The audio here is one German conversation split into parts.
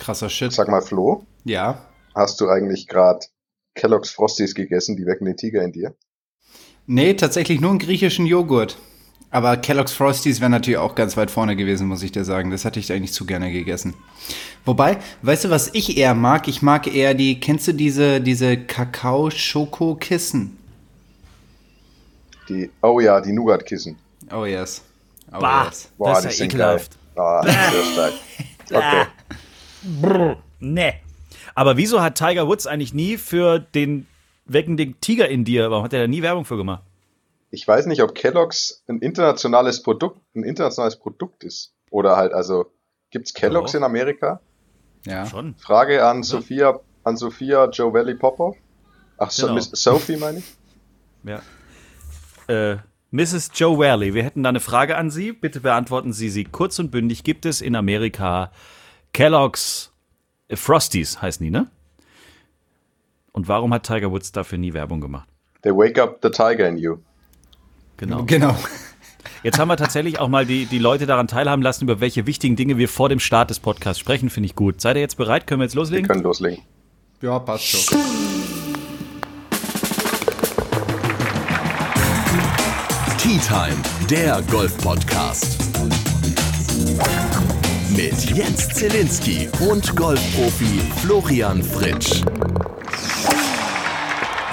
Krasser Shit. Sag mal, Flo, Ja. hast du eigentlich gerade Kellogg's Frosties gegessen, die wecken den Tiger in dir? Nee, tatsächlich nur einen griechischen Joghurt. Aber Kellogg's Frosties wäre natürlich auch ganz weit vorne gewesen, muss ich dir sagen. Das hatte ich eigentlich zu gerne gegessen. Wobei, weißt du, was ich eher mag? Ich mag eher die, kennst du diese, diese Kakao-Schoko-Kissen? Die, oh ja, die Nougat-Kissen. Oh yes. Oh Bah, yes. Boah, das ist ja ekelhaft. geil. Ah, sehr stark. Okay. Brr, nee. Aber wieso hat Tiger Woods eigentlich nie für den weckenden Tiger in dir, warum hat er da nie Werbung für gemacht? Ich weiß nicht, ob Kellogg's ein internationales Produkt, ein internationales Produkt ist. Oder halt, also, gibt's Kellogg's Doch. in Amerika? Ja. Schon. Frage an Sophia, an Sophia Jovelli Popov. Ach, so, Genau. Miss Sophie meine ich? Ja. Äh, Mrs. Joe Werley, wir hätten da eine Frage an Sie. Bitte beantworten Sie sie kurz und bündig. Gibt es in Amerika Kellogg's äh, Frosties, heißen die, ne? Und warum hat Tiger Woods dafür nie Werbung gemacht? They wake up the tiger in you. Genau. Genau. Jetzt haben wir tatsächlich auch mal die, die Leute daran teilhaben lassen, über welche wichtigen Dinge wir vor dem Start des Podcasts sprechen. Finde ich gut. Seid ihr jetzt bereit? Können wir jetzt Wir loslegen? können loslegen. Ja, passt schon. Tea Time, der Golf-Podcast. Mit Jens Zelinski und Golfprofi Florian Fritsch.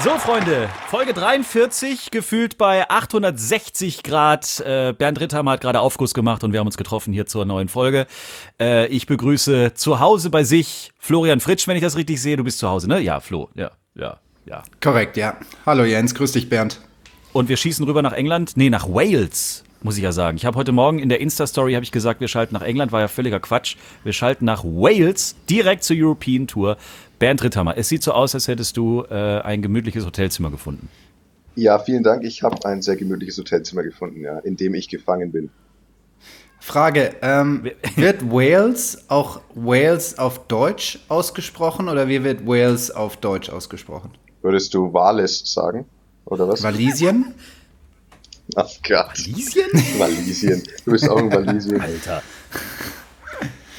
So, Freunde, Folge 43, gefühlt bei 860 Grad. Äh, Bernd Ritthammer hat gerade Aufguss gemacht und wir haben uns getroffen hier zur neuen Folge. Äh, ich begrüße zu Hause bei sich Florian Fritsch, wenn ich das richtig sehe. Du bist zu Hause, ne? Ja, Flo, ja, ja, ja. Korrekt, ja. Hallo Jens, grüß dich Bernd. Und wir schießen rüber nach England, nee, nach Wales, muss ich ja sagen. Ich habe heute Morgen in der Insta-Story habe ich gesagt, wir schalten nach England, war ja völliger Quatsch. Wir schalten nach Wales, direkt zur European Tour. Bernd Ritthammer, es sieht so aus, als hättest du äh, ein gemütliches Hotelzimmer gefunden. Ja, vielen Dank. Ich habe ein sehr gemütliches Hotelzimmer gefunden, ja, in dem ich gefangen bin. Frage, ähm, wird Wales auch Wales auf Deutsch ausgesprochen oder wie wird Wales auf Deutsch ausgesprochen? Würdest du Wales sagen? Oder was? Walisien? Ach Gott. Walisien? Walisien. Du bist auch in Walisien. Alter.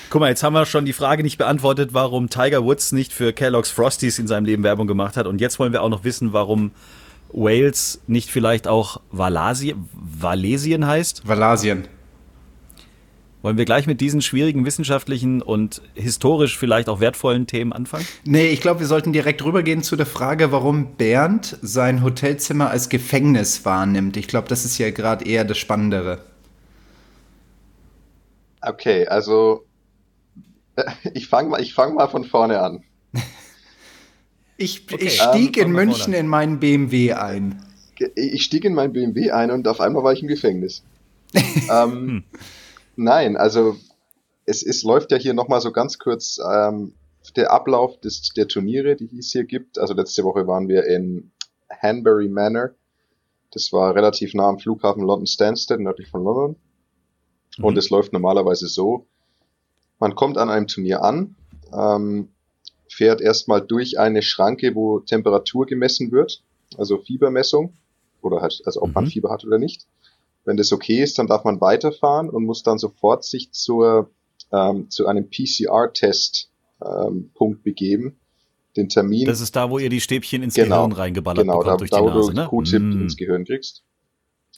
Guck mal, jetzt haben wir schon die Frage nicht beantwortet, warum Tiger Woods nicht für Kellogg's Frosties in seinem Leben Werbung gemacht hat. Und jetzt wollen wir auch noch wissen, warum Wales nicht vielleicht auch Walasi Walesien heißt. Walasien. Wollen wir gleich mit diesen schwierigen wissenschaftlichen und historisch vielleicht auch wertvollen Themen anfangen? Nee, ich glaube, wir sollten direkt rübergehen zu der Frage, warum Bernd sein Hotelzimmer als Gefängnis wahrnimmt. Ich glaube, das ist ja gerade eher das Spannendere. Okay, also ich fange mal, ich fang mal von vorne an. Ich, Okay, ich stieg ähm, in München in meinen BMW ein. Ich stieg in mein BMW ein und auf einmal war ich im Gefängnis. ähm, nein, also es, es läuft ja hier nochmal so ganz kurz ähm, der Ablauf des, der Turniere, die es hier gibt. Also letzte Woche waren wir in Hanbury Manor. Das war relativ nah am Flughafen London Stansted, nördlich von London. Und es läuft normalerweise so, man kommt an einem Turnier an, ähm, fährt erstmal durch eine Schranke, wo Temperatur gemessen wird, also Fiebermessung, oder halt, also ob man Mhm. Fieber hat oder nicht. Wenn das okay ist, dann darf man weiterfahren und muss dann sofort sich zur, ähm, zu einem PCR-Test ähm, begeben. Den Termin Das ist da, wo ihr die Stäbchen ins Genau, Gehirn reingeballert genau, da, bekommt durch da die wo Nase, du ne? Q-Tip Mm. ins Gehirn kriegst.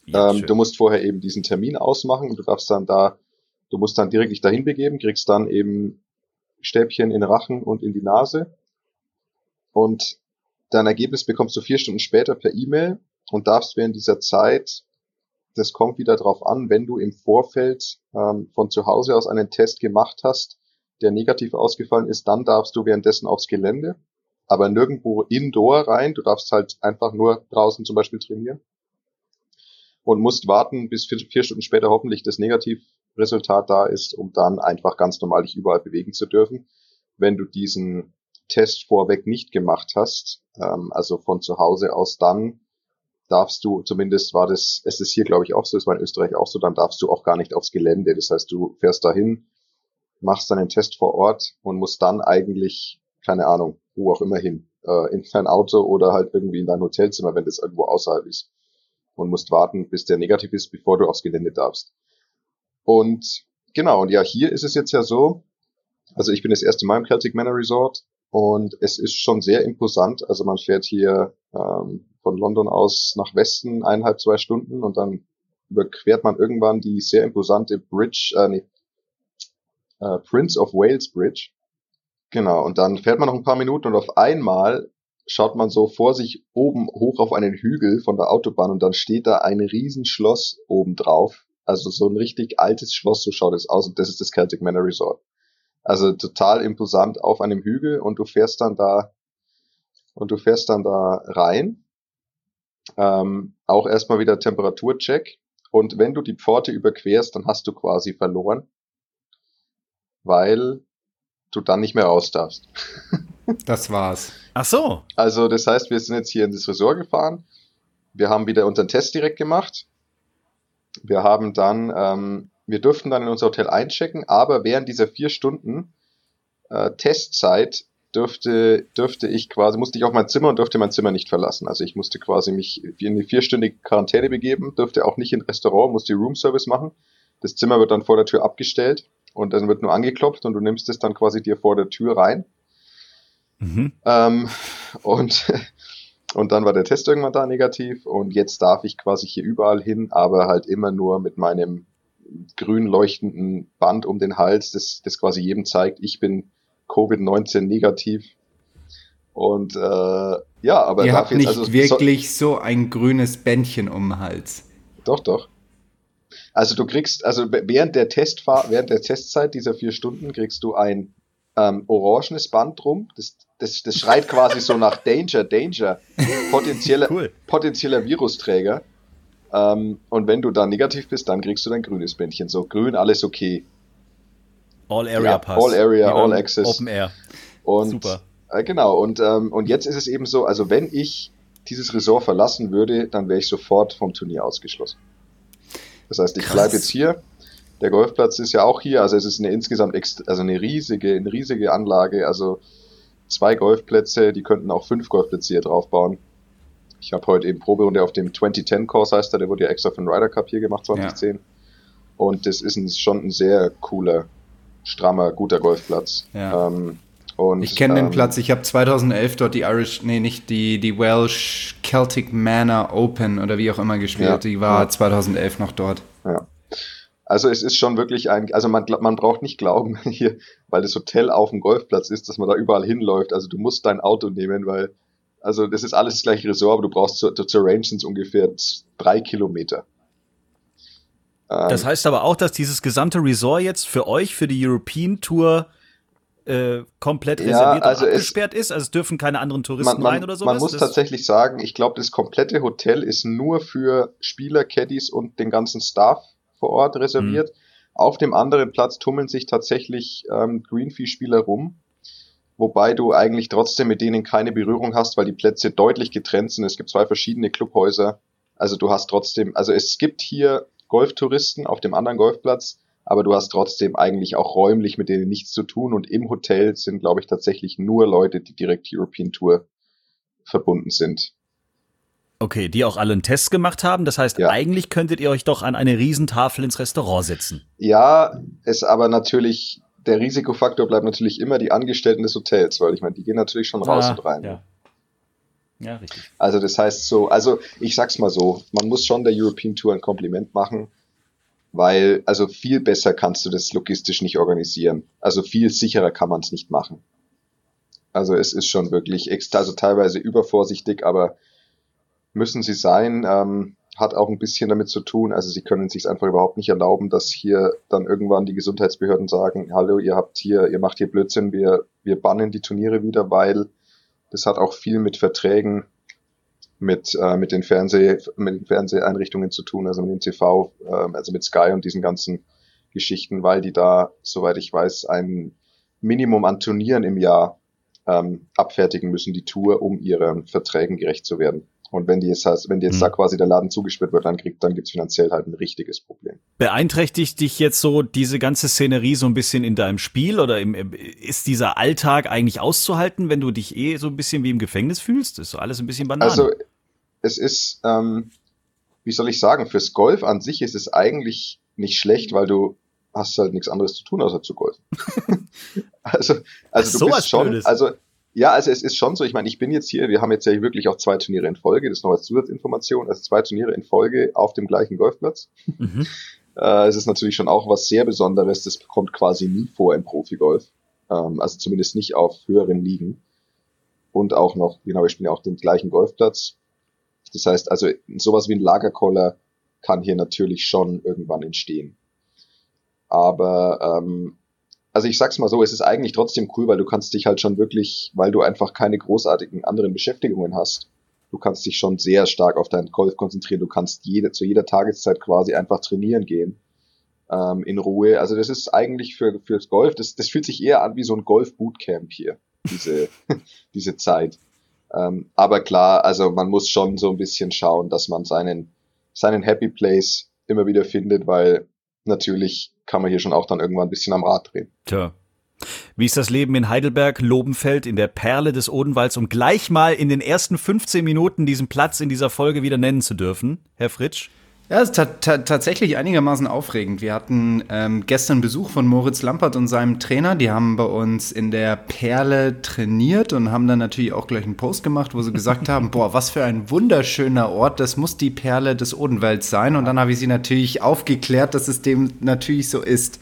Ja, ähm, du musst vorher eben diesen Termin ausmachen und du darfst dann da, du musst dann direkt dich dahin begeben, kriegst dann eben Stäbchen in Rachen und in die Nase und dein Ergebnis bekommst du vier Stunden später per E-Mail und darfst während dieser Zeit, das kommt wieder drauf an, wenn du im Vorfeld ähm, von zu Hause aus einen Test gemacht hast, der negativ ausgefallen ist, dann darfst du währenddessen aufs Gelände, aber nirgendwo indoor rein. Du darfst halt einfach nur draußen zum Beispiel trainieren und musst warten, bis vier, vier Stunden später hoffentlich das Negativresultat da ist, um dann einfach ganz normal dich überall bewegen zu dürfen. Wenn du diesen Test vorweg nicht gemacht hast, ähm, also von zu Hause aus, dann darfst du, zumindest war das, es ist hier glaube ich auch so, es war in Österreich auch so, dann darfst du auch gar nicht aufs Gelände. Das heißt, du fährst dahin, machst dann den Test vor Ort und musst dann eigentlich, keine Ahnung, wo auch immer hin, äh, in dein Auto oder halt irgendwie in dein Hotelzimmer, wenn das irgendwo außerhalb ist und musst warten, bis der negativ ist, bevor du aufs Gelände darfst. Und genau, und ja, hier ist es jetzt ja so, Also ich bin das erste Mal im Celtic Manor Resort und es ist schon sehr imposant. Also man fährt hier ähm, von London aus nach Westen eineinhalb, zwei Stunden und dann überquert man irgendwann die sehr imposante Bridge, äh, nee, äh, Prince of Wales Bridge. Genau, und dann fährt man noch ein paar Minuten und auf einmal schaut man so vor sich oben hoch auf einen Hügel von der Autobahn und dann steht da ein Riesenschloss oben drauf. Also so ein richtig altes Schloss, so schaut es aus und das ist das Celtic Manor Resort. Also total imposant auf einem Hügel und du fährst dann da und du fährst dann da rein. Ähm, auch erstmal wieder Temperaturcheck. Und wenn du die Pforte überquerst, dann hast du quasi verloren, weil du dann nicht mehr raus darfst. Das war's. Ach so. Also das heißt, wir sind jetzt hier in das Resort gefahren. Wir haben wieder unseren Test direkt gemacht. Wir haben dann, ähm, wir durften dann in unser Hotel einchecken, aber während dieser vier Stunden äh, Testzeit dürfte, dürfte ich quasi, musste ich auf mein Zimmer und durfte mein Zimmer nicht verlassen. Also ich musste quasi mich in eine vierstündige Quarantäne begeben, durfte auch nicht in Restaurant, musste Roomservice machen. Das Zimmer wird dann vor der Tür abgestellt und dann wird nur angeklopft und du nimmst es dann quasi dir vor der Tür rein. Mhm. Ähm, und, und dann war der Test irgendwann da negativ und jetzt darf ich quasi hier überall hin, aber halt immer nur mit meinem grün leuchtenden Band um den Hals, das, das quasi jedem zeigt, ich bin Covid-19 negativ. Und äh, ja, aber Ihr habt nicht also wirklich so ein grünes Bändchen um den Hals. Doch, doch. Also du kriegst, also während der Testfahr während der Testzeit dieser vier Stunden kriegst du ein ähm, orangenes Band drum. Das, das, das schreit quasi so nach Danger, Danger. Potenzieller, Cool. potenzieller Virusträger. Ähm, und wenn du da negativ bist, dann kriegst du dein grünes Bändchen. So grün, alles okay. All Area Ja, Pass. All Area, All Access. Open Air. Und Super. Äh, genau, und, ähm, und jetzt ist es eben so, also wenn ich dieses Resort verlassen würde, dann wäre ich sofort vom Turnier ausgeschlossen. Das heißt, ich bleibe jetzt hier. Der Golfplatz ist ja auch hier, also es ist eine insgesamt also eine riesige, eine riesige Anlage, also zwei Golfplätze, die könnten auch fünf Golfplätze hier drauf bauen. Ich habe heute eben Proberunde auf dem 2010 Course heißt der, der wurde ja extra für den Ryder Cup hier gemacht 2010. Und das ist ein, schon ein sehr cooler, strammer, guter Golfplatz. Ja. Ähm, und, Ich kenne den ähm, Platz. Ich habe 2011 dort die Irish, nee, nicht die, die Welsh Celtic Manor Open oder wie auch immer gespielt. Ja, Die war ja. 2011 noch dort. Ja. Also es ist schon wirklich ein, also man, man braucht nicht glauben hier, weil das Hotel auf dem Golfplatz ist, dass man da überall hinläuft. Also du musst dein Auto nehmen, weil, also das ist alles das gleiche Resort, aber du brauchst zur, zur Range sind es ungefähr drei Kilometer. Ähm, Das heißt aber auch, dass dieses gesamte Resort jetzt für euch, für die European Tour, äh, komplett Ja, reserviert also und es- abgesperrt ist? Also es dürfen keine anderen Touristen man, man, rein oder sowas? man muss Das- tatsächlich sagen, ich glaube, das komplette Hotel ist nur für Spieler, Caddies und den ganzen Staff vor Ort reserviert. Mhm. Auf dem anderen Platz tummeln sich tatsächlich ähm, Greenfee-Spieler rum, wobei du eigentlich trotzdem mit denen keine Berührung hast, weil die Plätze deutlich getrennt sind. Es gibt zwei verschiedene Clubhäuser. Also du hast trotzdem, also es gibt hier Golftouristen auf dem anderen Golfplatz, aber du hast trotzdem eigentlich auch räumlich mit denen nichts zu tun und im Hotel sind, glaube ich, tatsächlich nur Leute, die direkt European Tour verbunden sind. Okay, die auch alle einen Test gemacht haben. Das heißt, Ja. eigentlich könntet ihr euch doch an eine Riesentafel ins Restaurant setzen. Ja, es aber natürlich, der Risikofaktor bleibt natürlich immer die Angestellten des Hotels, weil ich meine, die gehen natürlich schon raus Ah, und rein. Ja. ja, richtig. Also das heißt so, also ich sag's mal so, man muss schon der European Tour ein Kompliment machen, weil also viel besser kannst du das logistisch nicht organisieren. Also viel sicherer kann man es nicht machen. Also es ist schon wirklich also teilweise übervorsichtig, aber müssen sie sein, ähm, hat auch ein bisschen damit zu tun. Also sie können sich einfach überhaupt nicht erlauben, dass hier dann irgendwann die Gesundheitsbehörden sagen, hallo, ihr habt hier, ihr macht hier Blödsinn, wir, wir bannen die Turniere wieder, weil das hat auch viel mit Verträgen mit, äh, mit, den Fernseh, mit den Fernseheinrichtungen zu tun, also mit dem TV, äh, also mit Sky und diesen ganzen Geschichten, weil die da, soweit ich weiß, ein Minimum an Turnieren im Jahr ähm, abfertigen müssen, die Tour, um ihren Verträgen gerecht zu werden. Und wenn die jetzt heißt, wenn die jetzt Mhm. da quasi der Laden zugesperrt wird, dann kriegt, dann gibt's finanziell halt ein richtiges Problem. Beeinträchtigt dich jetzt so diese ganze Szenerie so ein bisschen in deinem Spiel oder im, ist dieser Alltag eigentlich auszuhalten, wenn du dich eh so ein bisschen wie im Gefängnis fühlst? Ist so alles ein bisschen banal. Also es ist, ähm, wie soll ich sagen, fürs Golf an sich ist es eigentlich nicht schlecht, weil du hast halt nichts anderes zu tun, außer zu golfen. also, also Ach, du bist schon, Blödes. also ja, also es ist schon so, ich meine, ich bin jetzt hier, wir haben jetzt ja wirklich auch zwei Turniere in Folge, das ist noch als Zusatzinformation, also zwei Turniere in Folge auf dem gleichen Golfplatz. Mhm. Äh, es ist natürlich schon auch was sehr Besonderes, das kommt quasi nie vor im Profigolf. Ähm, also zumindest nicht auf höheren Ligen. Und auch noch, genau, wir spielen ja auch den gleichen Golfplatz. Das heißt, also sowas wie ein Lagerkoller kann hier natürlich schon irgendwann entstehen. Aber ähm, also ich sag's mal so, es ist eigentlich trotzdem cool, weil du kannst dich halt schon wirklich, weil du einfach keine großartigen anderen Beschäftigungen hast, du kannst dich schon sehr stark auf deinen Golf konzentrieren. Du kannst jede, zu jeder Tageszeit quasi einfach trainieren gehen. Ähm, in Ruhe. Also das ist eigentlich für, fürs Golf, das, das fühlt sich eher an wie so ein Golf-Bootcamp hier, diese, diese Zeit. Ähm, aber klar, also man muss schon so ein bisschen schauen, dass man seinen, seinen Happy Place immer wieder findet, weil natürlich kann man hier schon auch dann irgendwann ein bisschen am Rad drehen. Tja. Wie ist das Leben in Heidelberg, Lobenfeld, in der Perle des Odenwalds, um gleich mal in den ersten 15 Minuten diesen Platz in dieser Folge wieder nennen zu dürfen, Herr Fritsch? Ja, es ist ta ta tatsächlich einigermaßen aufregend. Wir hatten ähm, gestern Besuch von Moritz Lampert und seinem Trainer. Die haben bei uns in der Perle trainiert und haben dann natürlich auch gleich einen Post gemacht, wo sie gesagt haben, boah, was für ein wunderschöner Ort, das muss die Perle des Odenwalds sein. Und dann habe ich sie natürlich aufgeklärt, dass es dem natürlich so ist.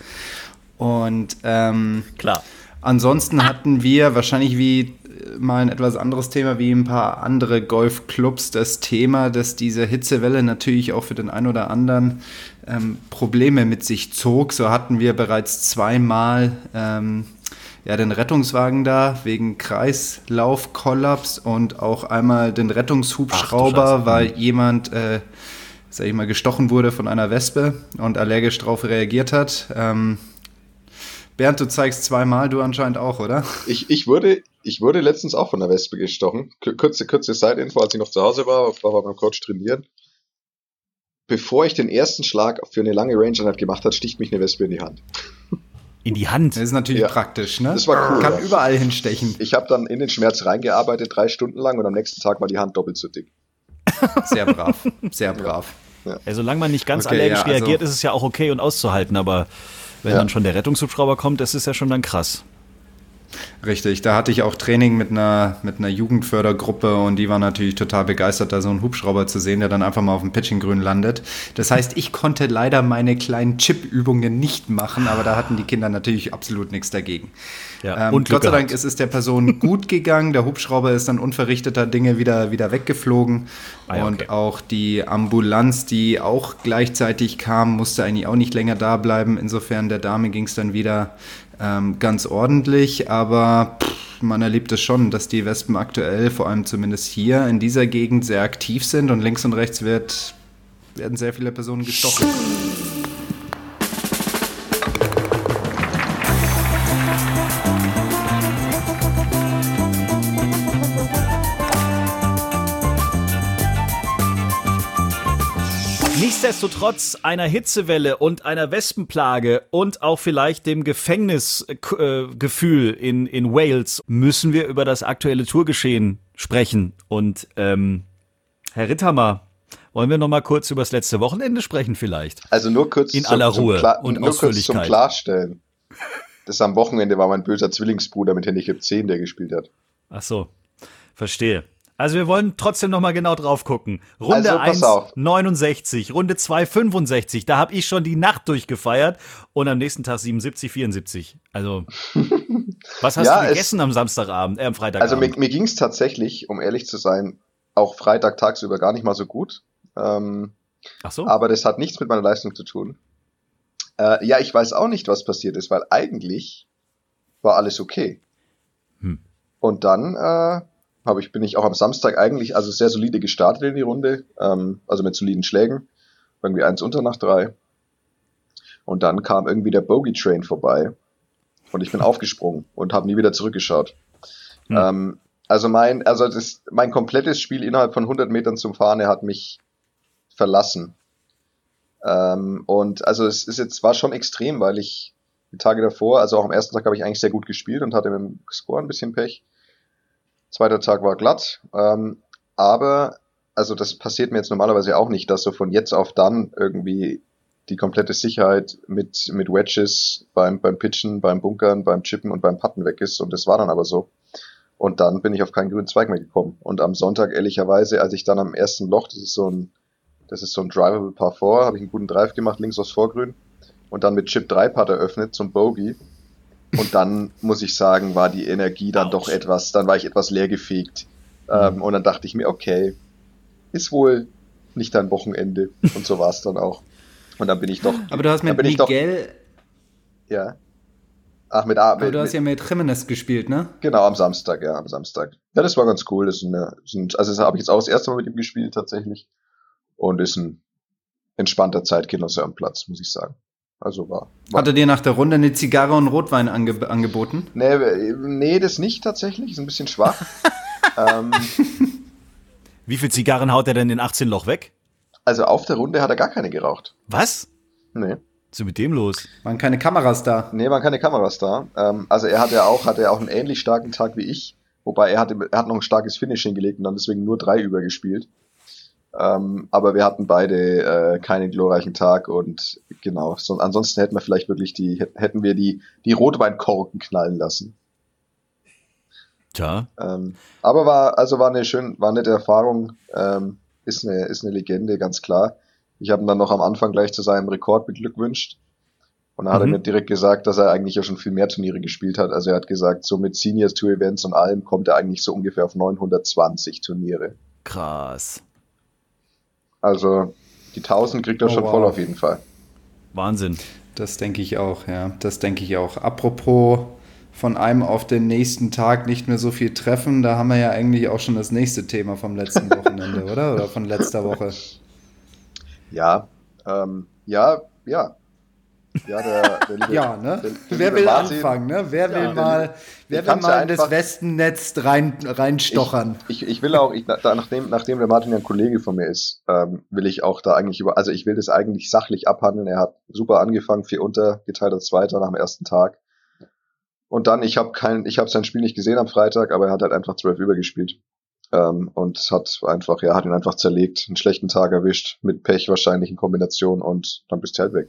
Und ähm, Klar. Ansonsten hatten wir wahrscheinlich wie mal ein etwas anderes Thema wie ein paar andere Golfclubs das Thema, dass diese Hitzewelle natürlich auch für den einen oder anderen ähm, Probleme mit sich zog. So hatten wir bereits zweimal ähm, ja, den Rettungswagen da wegen Kreislaufkollaps und auch einmal den Ach Rettungshubschrauber, Scheiße. weil jemand, äh, sag ich mal, gestochen wurde von einer Wespe und allergisch darauf reagiert hat. Ähm, Bernd, du zeigst zweimal, du anscheinend auch, oder? Ich, ich wurde, ich wurde letztens auch von der Wespe gestochen. Kurze, kurze Side-Info, als ich noch zu Hause war, war bei meinem Coach trainieren. Bevor ich den ersten Schlag für eine lange Range-Einheit gemacht hat, sticht mich eine Wespe in die Hand. In die Hand. Das ist natürlich Ja. praktisch, ne? Das war cool, Kann ja. überall hinstechen. Ich habe dann in den Schmerz reingearbeitet, drei Stunden lang, und am nächsten Tag war die Hand doppelt so dick. Sehr brav. Sehr brav. Ja, solange man nicht ganz Okay, allergisch ja, also- reagiert, ist es ja auch okay und auszuhalten, aber wenn Ja. dann schon der Rettungshubschrauber kommt, das ist ja schon dann krass. Richtig. Da hatte ich auch Training mit einer, mit einer Jugendfördergruppe und die war natürlich total begeistert, da so einen Hubschrauber zu sehen, der dann einfach mal auf dem Pitchinggrün landet. Das heißt, ich konnte leider meine kleinen Chip-Übungen nicht machen, aber da hatten die Kinder natürlich absolut nichts dagegen. Ja, Ähm, und Glück Gott sei Dank ist es der Person gut gegangen. Der Hubschrauber ist dann unverrichteter Dinge wieder, wieder weggeflogen. Ah ja, okay. Und auch die Ambulanz, die auch gleichzeitig kam, musste eigentlich auch nicht länger da bleiben. Insofern der Dame ging es dann wieder ähm, ganz ordentlich. Aber pff, man erlebt es schon, dass die Wespen aktuell, vor allem zumindest hier in dieser Gegend, sehr aktiv sind. Und links und rechts wird, werden sehr viele Personen gestochen. Nichtsdestotrotz einer Hitzewelle und einer Wespenplage und auch vielleicht dem Gefängnisgefühl in, in Wales müssen wir über das aktuelle Tourgeschehen sprechen. Und ähm, Herr Ritthammer, wollen wir noch mal kurz über das letzte Wochenende sprechen vielleicht? Also nur kurz In aller Ruhe Klar- und nur kurz zum. Klarstellen. Das am Wochenende war mein böser Zwillingsbruder mit Handicap 10, der gespielt hat. Ach so, verstehe. Also wir wollen trotzdem noch mal genau drauf gucken. Runde Also, pass 1, auf. 69, Runde 2, 65. Da habe ich schon die Nacht durchgefeiert und am nächsten Tag 77, 74. Also, was hast Ja, du es- gegessen am Samstagabend, äh, am Freitagabend? Also mir, mir ging es tatsächlich, um ehrlich zu sein, auch Freitag tagsüber gar nicht mal so gut. Ähm, Ach so, aber das hat nichts mit meiner Leistung zu tun. Äh, ja, ich weiß auch nicht, was passiert ist, weil eigentlich war alles okay. Hm. Und dann äh, hab ich, bin ich auch am Samstag eigentlich also sehr solide gestartet in die Runde, ähm, also mit soliden Schlägen, irgendwie eins unter nach drei. Und dann kam irgendwie der Bogey Train vorbei und ich bin aufgesprungen und habe nie wieder zurückgeschaut. Hm. Ähm, also mein, also das, mein komplettes Spiel innerhalb von 100 Metern zum Fahne hat mich verlassen. Ähm, und also es ist jetzt war schon extrem, weil ich die Tage davor, also auch am ersten Tag habe ich eigentlich sehr gut gespielt und hatte mit dem Score ein bisschen Pech. Zweiter Tag war glatt, ähm, aber also das passiert mir jetzt normalerweise auch nicht, dass so von jetzt auf dann irgendwie die komplette Sicherheit mit, mit Wedges beim, beim Pitchen, beim Bunkern, beim Chippen und beim Putten weg ist. Und das war dann aber so. Und dann bin ich auf keinen grünen Zweig mehr gekommen. Und am Sonntag, ehrlicherweise, als ich dann am ersten Loch, das ist so ein, das ist so ein Drivable Par 4, habe ich einen guten Drive gemacht, links aus Vorgrün. Und dann mit Chip 3 Putt eröffnet zum Bogey. Und dann, muss ich sagen, war die Energie dann doch etwas, dann war ich etwas leergefegt. Ähm, mhm. und dann dachte ich mir, okay, ist wohl nicht dein Wochenende. Und so war es dann auch. Und dann bin ich doch. Aber du hast mit Miguel. Doch, ja. Ach, mit A. Aber du hast ja mit Jimenez gespielt, ne? Genau, am Samstag, ja, am Samstag. Ja, das war ganz cool. Das ist eine, also das habe ich jetzt auch das erste Mal mit ihm gespielt, tatsächlich. Und ist ein entspannter Zeitgenosse am Platz, muss ich sagen. Also war. war Hat er dir nach der Runde eine Zigarre und Rotwein ange angeboten? Nee, nee, das nicht tatsächlich. Ist ein bisschen schwach. ähm, Wie viel Zigarren haut er denn in 18 Loch weg? Also auf der Runde hat er gar keine geraucht. Was? Nee. Was ist mit dem los? Waren keine Kameras da? Nee, waren keine Kameras da. Ähm, also er hatte auch, hatte auch einen ähnlich starken Tag wie ich. Wobei er, hatte, er hat noch ein starkes Finish hingelegt und dann deswegen nur drei übergespielt. Ähm, aber wir hatten beide äh, keinen glorreichen Tag und genau. So, ansonsten hätten wir vielleicht wirklich die, hätten wir die, die Rotweinkorken knallen lassen. Tja. Ähm, aber war, also war eine schön, war eine nette Erfahrung. Ähm, ist eine, ist eine Legende, ganz klar. Ich habe ihn dann noch am Anfang gleich zu seinem Rekord beglückwünscht. Und dann mhm. hat er mhm. mir direkt gesagt, dass er eigentlich ja schon viel mehr Turniere gespielt hat. Also er hat gesagt, so mit Seniors Tour Events und allem kommt er eigentlich so ungefähr auf 920 Turniere. Krass. Also die 1000 kriegt er oh, schon wow. voll auf jeden Fall. Wahnsinn. Das denke ich auch, ja. Das denke ich auch. Apropos von einem auf den nächsten Tag nicht mehr so viel treffen, da haben wir ja eigentlich auch schon das nächste Thema vom letzten Wochenende, oder? Oder von letzter Woche. Ja, ähm, ja, ja. Ja, der, der liebe, ja ne? Der, der wer will Martin, anfangen, ne? Wer will ja, mal, wer will mal in das Westennetz rein, reinstochern? Ich, ich, ich will auch, ich, da, nachdem, nachdem der Martin ja ein Kollege von mir ist, ähm, will ich auch da eigentlich über, also ich will das eigentlich sachlich abhandeln. Er hat super angefangen, vier unter, geteilter Zweiter nach dem ersten Tag. Und dann, ich habe kein, ich habe sein Spiel nicht gesehen am Freitag, aber er hat halt einfach zwölf übergespielt. Ähm, und hat einfach, ja, hat ihn einfach zerlegt, einen schlechten Tag erwischt, mit Pech wahrscheinlich in Kombination und dann bist du halt weg.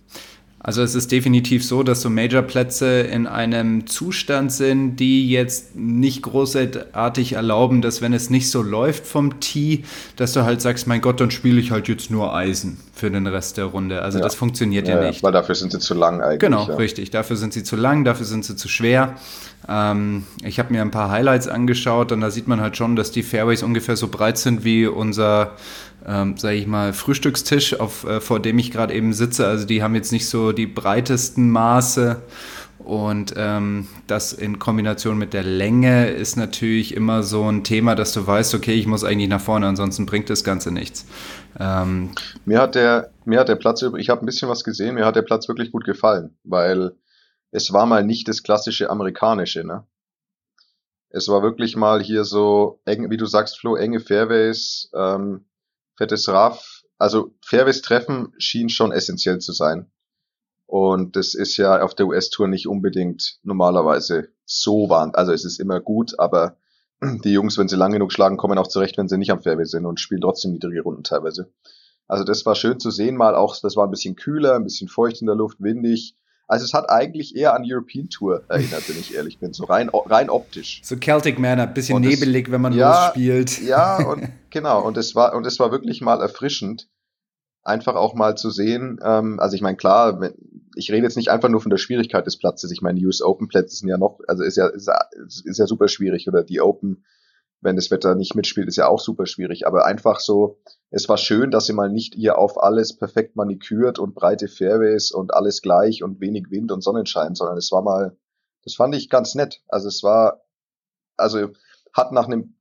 Also es ist definitiv so, dass so Major-Plätze in einem Zustand sind, die jetzt nicht großartig erlauben, dass wenn es nicht so läuft vom Tee, dass du halt sagst, mein Gott, dann spiele ich halt jetzt nur Eisen für den Rest der Runde. Also ja. das funktioniert ja, ja, nicht. Weil dafür sind sie zu lang eigentlich. Genau, ja. richtig. Dafür sind sie zu lang, dafür sind sie zu schwer. Ähm, ich habe mir ein paar Highlights angeschaut und da sieht man halt schon, dass die Fairways ungefähr so breit sind wie unser ähm, sage ich mal, Frühstückstisch, auf, äh, vor dem ich gerade eben sitze. Also die haben jetzt nicht so die breitesten Maße. Und ähm, das in Kombination mit der Länge ist natürlich immer so ein Thema, dass du weißt, okay, ich muss eigentlich nach vorne, ansonsten bringt das Ganze nichts. Ähm, mir hat der, mir hat der Platz, ich habe ein bisschen was gesehen, mir hat der Platz wirklich gut gefallen, weil es war mal nicht das klassische amerikanische, ne? Es war wirklich mal hier so eng, wie du sagst, Flo, enge Fairways, ähm, fettes Raff. Also Fairways treffen schien schon essentiell zu sein. Und das ist ja auf der US-Tour nicht unbedingt normalerweise so wahr. Also es ist immer gut, aber die Jungs, wenn sie lang genug schlagen, kommen auch zurecht, wenn sie nicht am Fairway sind und spielen trotzdem niedrige Runden teilweise. Also das war schön zu sehen, mal auch, das war ein bisschen kühler, ein bisschen feucht in der Luft, windig. Also es hat eigentlich eher an European Tour erinnert, wenn ich ehrlich bin, so rein, rein optisch. So Celtic Manor, bisschen und nebelig, das, wenn man ja, losspielt. Ja, und genau, und es war, und es war wirklich mal erfrischend, einfach auch mal zu sehen, ähm, also ich meine, klar, ich rede jetzt nicht einfach nur von der Schwierigkeit des Platzes, ich meine, die US Open Plätze sind ja noch, also ist ja, ist, ist ja super schwierig, oder die Open wenn das Wetter nicht mitspielt, ist ja auch super schwierig. Aber einfach so, es war schön, dass sie mal nicht ihr auf alles perfekt manikürt und breite Fairways und alles gleich und wenig Wind und Sonnenschein, sondern es war mal, das fand ich ganz nett. Also es war, also hat nach einem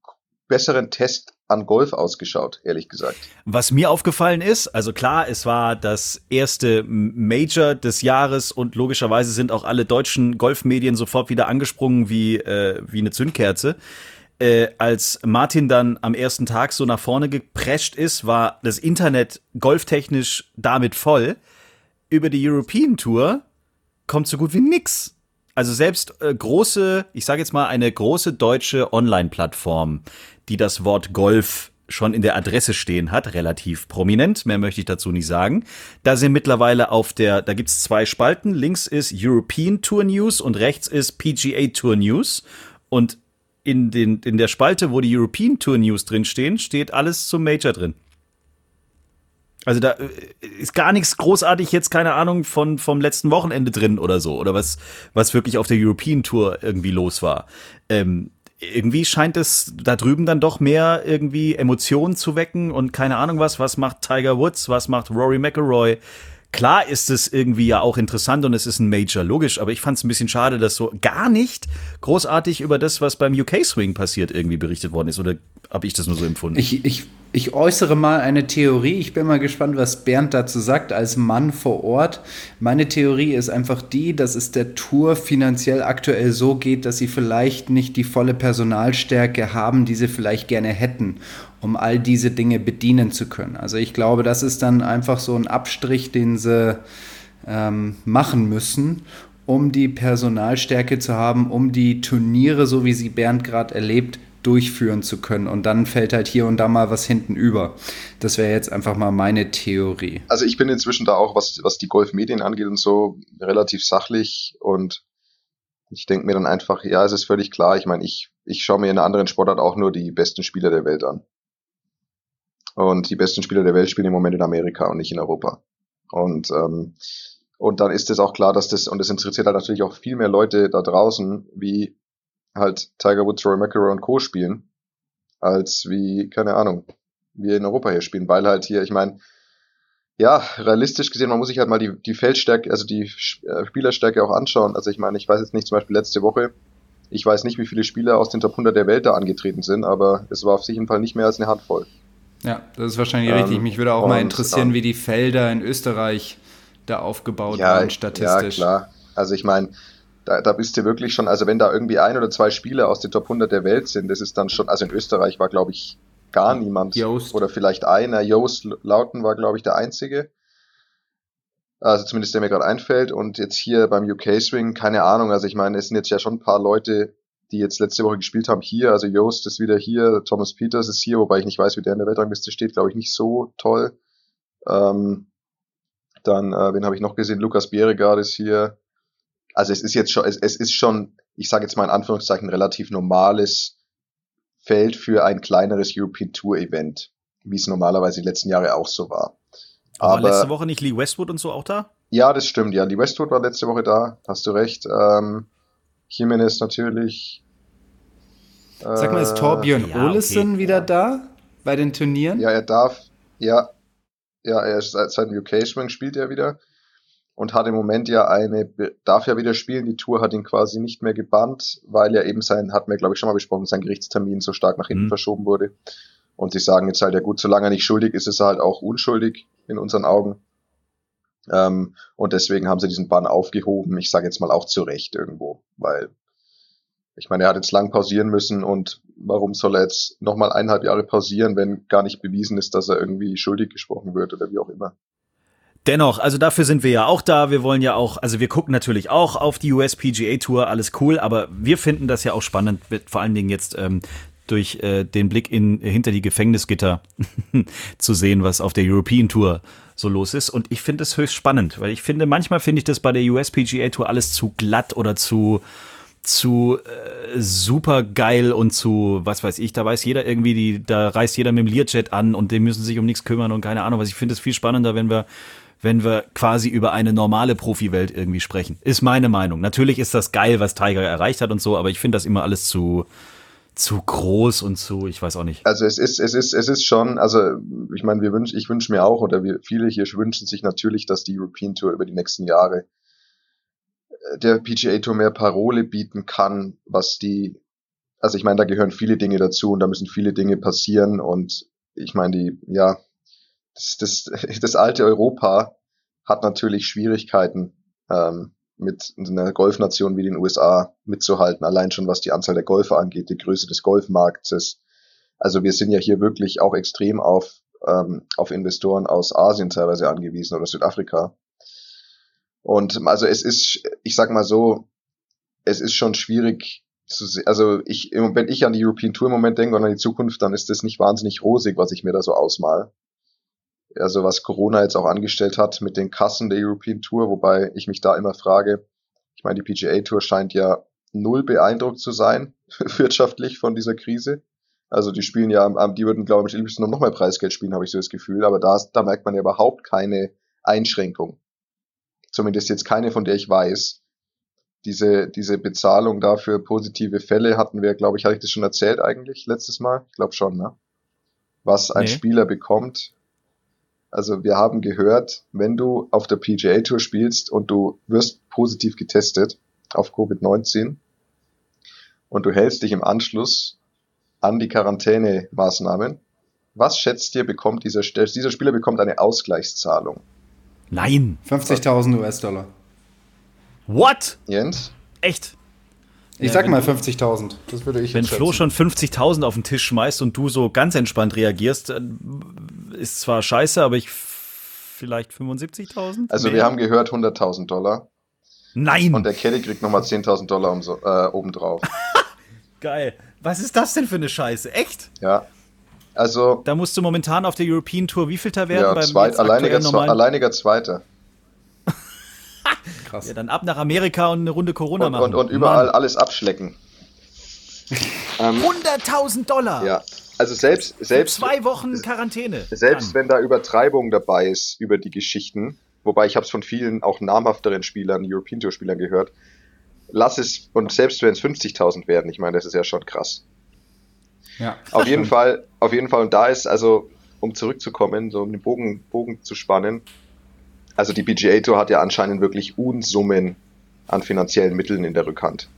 besseren Test an Golf ausgeschaut, ehrlich gesagt. Was mir aufgefallen ist, also klar, es war das erste Major des Jahres und logischerweise sind auch alle deutschen Golfmedien sofort wieder angesprungen wie, äh, wie eine Zündkerze äh, als Martin dann am ersten Tag so nach vorne geprescht ist, war das Internet golftechnisch damit voll. Über die European Tour kommt so gut wie nix. Also selbst äh, große, ich sage jetzt mal eine große deutsche Online-Plattform, die das Wort Golf schon in der Adresse stehen hat, relativ prominent, mehr möchte ich dazu nicht sagen. Da sind mittlerweile auf der, da gibt's zwei Spalten, links ist European Tour News und rechts ist PGA Tour News und in, den, in der Spalte, wo die European Tour News drin stehen, steht alles zum Major drin. Also da äh, ist gar nichts großartig jetzt, keine Ahnung, von, vom letzten Wochenende drin oder so. Oder was, was wirklich auf der European Tour irgendwie los war. Ähm, irgendwie scheint es da drüben dann doch mehr irgendwie Emotionen zu wecken und keine Ahnung was. Was macht Tiger Woods? Was macht Rory McIlroy? Klar ist es irgendwie ja auch interessant und es ist ein Major, logisch, aber ich fand es ein bisschen schade, dass so gar nicht großartig über das, was beim UK Swing passiert, irgendwie berichtet worden ist. Oder habe ich das nur so empfunden? Ich, ich, ich äußere mal eine Theorie. Ich bin mal gespannt, was Bernd dazu sagt, als Mann vor Ort. Meine Theorie ist einfach die, dass es der Tour finanziell aktuell so geht, dass sie vielleicht nicht die volle Personalstärke haben, die sie vielleicht gerne hätten um all diese Dinge bedienen zu können. Also ich glaube, das ist dann einfach so ein Abstrich, den sie ähm, machen müssen, um die Personalstärke zu haben, um die Turniere, so wie sie Bernd gerade erlebt, durchführen zu können. Und dann fällt halt hier und da mal was hinten über. Das wäre jetzt einfach mal meine Theorie. Also ich bin inzwischen da auch, was, was die Golfmedien angeht und so, relativ sachlich und ich denke mir dann einfach, ja, es ist völlig klar. Ich meine, ich, ich schaue mir in einer anderen Sportart auch nur die besten Spieler der Welt an. Und die besten Spieler der Welt spielen im Moment in Amerika und nicht in Europa. Und, ähm, und dann ist es auch klar, dass das, und das interessiert halt natürlich auch viel mehr Leute da draußen, wie halt Tiger Woods, Roy McIlroy und Co. spielen, als wie, keine Ahnung, wir in Europa hier spielen, weil halt hier, ich meine, ja, realistisch gesehen, man muss sich halt mal die, die Feldstärke, also die äh, Spielerstärke auch anschauen. Also ich meine, ich weiß jetzt nicht, zum Beispiel letzte Woche, ich weiß nicht, wie viele Spieler aus den Top 100 der Welt da angetreten sind, aber es war auf jeden Fall nicht mehr als eine Handvoll. Ja, das ist wahrscheinlich ähm, richtig. Mich würde auch mal interessieren, wie die Felder in Österreich da aufgebaut ja, waren, statistisch. Ja, klar. Also ich meine, da, da bist du wirklich schon, also wenn da irgendwie ein oder zwei Spieler aus den Top 100 der Welt sind, das ist dann schon, also in Österreich war, glaube ich, gar niemand. Joost. Oder vielleicht einer. Joost Lauten war, glaube ich, der einzige. Also zumindest der mir gerade einfällt. Und jetzt hier beim UK Swing, keine Ahnung. Also ich meine, es sind jetzt ja schon ein paar Leute die jetzt letzte Woche gespielt haben, hier, also Joost ist wieder hier, Thomas Peters ist hier, wobei ich nicht weiß, wie der in der Weltrangliste steht, glaube ich nicht so toll. Ähm, dann, äh, wen habe ich noch gesehen? Lukas Bieregard ist hier. Also es ist jetzt schon, es, es ist schon, ich sage jetzt mal in Anführungszeichen, relativ normales Feld für ein kleineres European Tour Event, wie es normalerweise die letzten Jahre auch so war. Aber war letzte Woche nicht Lee Westwood und so auch da? Ja, das stimmt. Ja, Lee Westwood war letzte Woche da. Hast du recht. Ähm, Jimenez natürlich. Sag mal, ist Torbjörn ja, Olesen okay. wieder da bei den Turnieren? Ja, er darf. Ja, ja, er ist seit, seit dem UK-Swing spielt er wieder und hat im Moment ja eine, darf ja wieder spielen. Die Tour hat ihn quasi nicht mehr gebannt, weil er eben sein, hat mir glaube ich schon mal besprochen, sein Gerichtstermin so stark nach hinten mhm. verschoben wurde. Und sie sagen jetzt halt, ja gut, solange er nicht schuldig ist, ist er halt auch unschuldig in unseren Augen. Ähm, und deswegen haben sie diesen Bann aufgehoben. Ich sage jetzt mal auch zu Recht irgendwo, weil ich meine, er hat jetzt lang pausieren müssen und warum soll er jetzt nochmal eineinhalb Jahre pausieren, wenn gar nicht bewiesen ist, dass er irgendwie schuldig gesprochen wird oder wie auch immer. Dennoch, also dafür sind wir ja auch da. Wir wollen ja auch, also wir gucken natürlich auch auf die USPGA Tour, alles cool, aber wir finden das ja auch spannend, vor allen Dingen jetzt ähm, durch äh, den Blick in, hinter die Gefängnisgitter zu sehen, was auf der European Tour so los ist. Und ich finde es höchst spannend, weil ich finde, manchmal finde ich das bei der USPGA Tour alles zu glatt oder zu zu äh, super geil und zu, was weiß ich, da weiß jeder irgendwie, die, da reist jeder mit dem Learjet an und die müssen sich um nichts kümmern und keine Ahnung was. Ich finde es viel spannender, wenn wir, wenn wir quasi über eine normale Profiwelt irgendwie sprechen. Ist meine Meinung. Natürlich ist das geil, was Tiger erreicht hat und so, aber ich finde das immer alles zu, zu groß und zu, ich weiß auch nicht. Also es ist, es ist, es ist schon, also ich meine, wir wünschen, ich wünsche mir auch, oder wir, viele hier wünschen sich natürlich, dass die European Tour über die nächsten Jahre äh, der PGA Tour mehr Parole bieten kann, was die, also ich meine, da gehören viele Dinge dazu und da müssen viele Dinge passieren und ich meine, die, ja, das, das, das alte Europa hat natürlich Schwierigkeiten, ähm, mit einer Golfnation wie den USA mitzuhalten, allein schon was die Anzahl der Golfer angeht, die Größe des Golfmarktes. Also wir sind ja hier wirklich auch extrem auf, ähm, auf Investoren aus Asien teilweise angewiesen oder Südafrika. Und also es ist, ich sag mal so, es ist schon schwierig zu se- also ich, wenn ich an die European Tour im Moment denke und an die Zukunft, dann ist das nicht wahnsinnig rosig, was ich mir da so ausmal. Also was Corona jetzt auch angestellt hat mit den Kassen der European Tour, wobei ich mich da immer frage, ich meine, die PGA Tour scheint ja null beeindruckt zu sein, wirtschaftlich von dieser Krise. Also die spielen ja, die würden, glaube ich, am liebsten noch mehr Preisgeld spielen, habe ich so das Gefühl. Aber da, da merkt man ja überhaupt keine Einschränkung. Zumindest jetzt keine, von der ich weiß. Diese, diese Bezahlung dafür positive Fälle hatten wir, glaube ich, hatte ich das schon erzählt eigentlich letztes Mal? Ich glaube schon, ne? Was ein Nee. Spieler bekommt. Also wir haben gehört, wenn du auf der PGA Tour spielst und du wirst positiv getestet auf Covid-19 und du hältst dich im Anschluss an die Quarantänemaßnahmen, was schätzt ihr, bekommt dieser, dieser Spieler bekommt eine Ausgleichszahlung? Nein. 50.000 US-Dollar. What? Jens? Echt? Ich Ja, sag mal du- 50.000. Das würde ich Wenn Flo schon 50.000 auf den Tisch schmeißt und du so ganz entspannt reagierst, dann ist zwar scheiße, aber ich vielleicht 75.000? Also Mehr? wir haben gehört 100.000 Dollar Nein! und der Kelly kriegt nochmal 10.000 Dollar um so, äh, obendrauf. Geil. Was ist das denn für eine Scheiße? Echt? Ja. Also, Da musst du momentan auf der European Tour wievielter werden? ja, beim zweit, alleiniger, alleiniger Zweiter. Krass. Ja, dann ab nach Amerika und eine Runde Corona Und, machen. und, und überall Mann. alles abschlecken. ähm, 100.000 Dollar! ja. Also selbst, selbst, Zwei Wochen Quarantäne. selbst Dann. wenn da Übertreibung dabei ist über die Geschichten, wobei ich habe es von vielen auch namhafteren Spielern, European Tour Spielern gehört, lass es, und selbst wenn es 50.000 werden, ich meine, das ist ja schon krass. Ja. Auf jeden Fall, auf jeden Fall, und da ist also, um zurückzukommen, so um den Bogen, Bogen zu spannen, also die PGA Tour hat ja anscheinend wirklich Unsummen an finanziellen Mitteln in der Rückhand.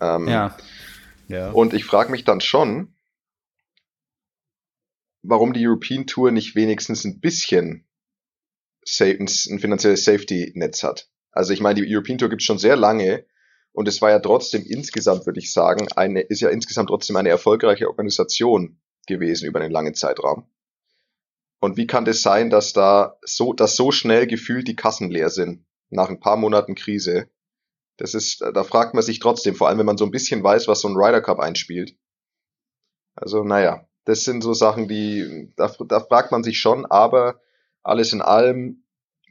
Ähm, Ja. Ja. Und ich frage mich dann schon, warum die European Tour nicht wenigstens ein bisschen ein finanzielles Safety-Netz hat. Also ich meine, die European Tour gibt es schon sehr lange und es war ja trotzdem insgesamt, würde ich sagen, eine, ist ja insgesamt trotzdem eine erfolgreiche Organisation gewesen über einen langen Zeitraum. Und wie kann das sein, dass da so, dass so schnell gefühlt die Kassen leer sind nach ein paar Monaten Krise? Das ist, da fragt man sich trotzdem, vor allem wenn man so ein bisschen weiß, was so ein Ryder Cup einspielt. Also, naja, das sind so Sachen, die, da, da fragt man sich schon, aber alles in allem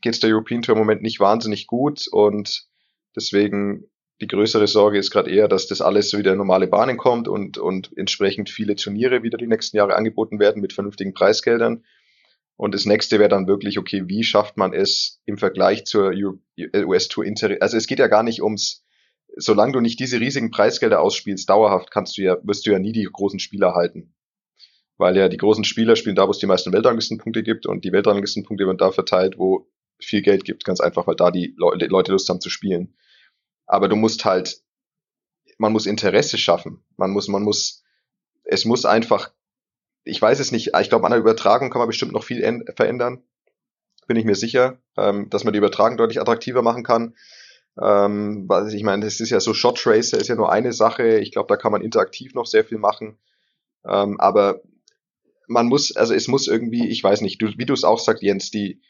geht es der European Tour im Moment nicht wahnsinnig gut und deswegen die größere Sorge ist gerade eher, dass das alles so wieder in normale Bahnen kommt und, und entsprechend viele Turniere wieder die nächsten Jahre angeboten werden mit vernünftigen Preisgeldern. Und das nächste wäre dann wirklich, okay, wie schafft man es im Vergleich zur US-Tour Inter, also es geht ja gar nicht ums, solange du nicht diese riesigen Preisgelder ausspielst, dauerhaft kannst du ja, wirst du ja nie die großen Spieler halten. Weil ja die großen Spieler spielen da, wo es die meisten Weltranglistenpunkte gibt und die Weltranglistenpunkte werden da verteilt, wo viel Geld gibt, ganz einfach, weil da die Le Leute Lust haben zu spielen. Aber du musst halt, man muss Interesse schaffen. Man muss, man muss, es muss einfach ich weiß es nicht, ich glaube, an der Übertragung kann man bestimmt noch viel verändern. Bin ich mir sicher, ähm, dass man die Übertragung deutlich attraktiver machen kann. Ähm, was ich meine, das ist ja so Shot Tracer ist ja nur eine Sache. Ich glaube, da kann man interaktiv noch sehr viel machen. Ähm, aber man muss, also es muss irgendwie, ich weiß nicht, du, wie du es auch sagst, Jens, die,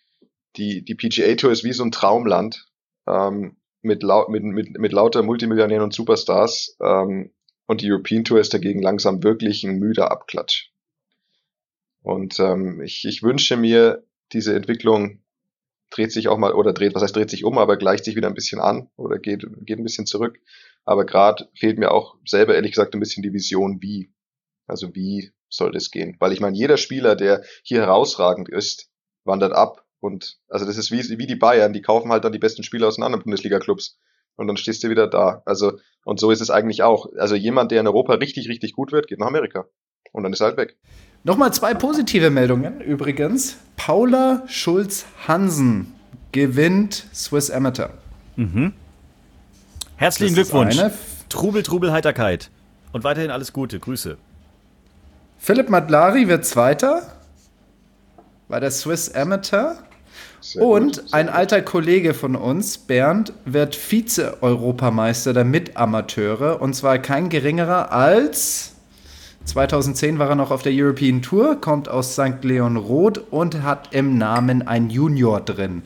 die, die PGA Tour ist wie so ein Traumland ähm, mit, lau mit, mit, mit lauter Multimillionären und Superstars. Ähm, und die European Tour ist dagegen langsam wirklich ein müder Abklatsch. Und ähm, ich, ich wünsche mir, diese Entwicklung dreht sich auch mal, oder dreht, was heißt dreht sich um, aber gleicht sich wieder ein bisschen an oder geht, geht ein bisschen zurück. Aber gerade fehlt mir auch selber ehrlich gesagt ein bisschen die Vision, wie. Also wie soll das gehen? Weil ich meine, jeder Spieler, der hier herausragend ist, wandert ab. Und also das ist wie, wie die Bayern, die kaufen halt dann die besten Spieler aus den anderen Bundesliga-Clubs. Und dann stehst du wieder da. Also, und so ist es eigentlich auch. Also jemand, der in Europa richtig, richtig gut wird, geht nach Amerika. Und dann ist er halt weg. Nochmal zwei positive Meldungen übrigens. Paula Schulz-Hansen gewinnt Swiss Amateur. Mhm. Herzlichen Das Glückwunsch. eine. Trubel, Trubel, Heiterkeit. Und weiterhin alles Gute. Grüße. Philipp Madlari wird Zweiter bei der Swiss Amateur. Sehr Und gut, ein gut. alter Kollege von uns, Bernd, wird Vize-Europameister der Mitamateure. Und zwar kein geringerer als 2010 war er noch auf der European Tour, kommt aus St. Leon Roth und hat im Namen ein Junior drin.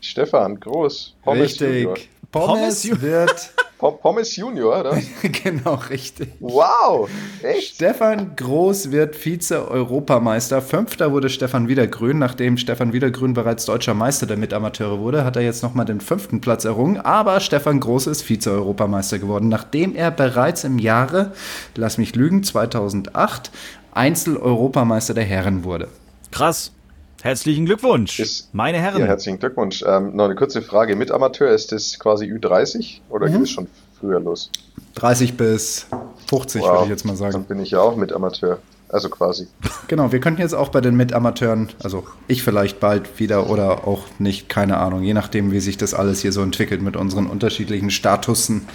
Stefan, groß. Pommes Junior. Richtig. Pommes Pommes Ju- wird Pommes Junior, oder? genau, richtig. Wow, echt? Stefan Groß wird Vize-Europameister. Fünfter wurde Stefan Wiedergrün. Nachdem Stefan Wiedergrün bereits deutscher Meister der Mitamateure wurde, hat er jetzt nochmal den fünften Platz errungen. Aber Stefan Groß ist Vize-Europameister geworden, nachdem er bereits im Jahre, lass mich lügen, 2008 Einzel-Europameister der Herren wurde. Krass. Herzlichen Glückwunsch, Ist- meine Herren. Ja, herzlichen Glückwunsch. Ähm, noch eine kurze Frage. Mit Amateur ist das quasi Ü30 oder Mhm. geht es schon früher los? 30 bis 50, würde ich jetzt mal Dann sagen. bin ich ja auch mit Amateur. Also quasi. Genau, wir könnten jetzt auch bei den Mitamateuren, also ich vielleicht bald wieder oder auch nicht, keine Ahnung, je nachdem, wie sich das alles hier so entwickelt mit unseren unterschiedlichen Statussen.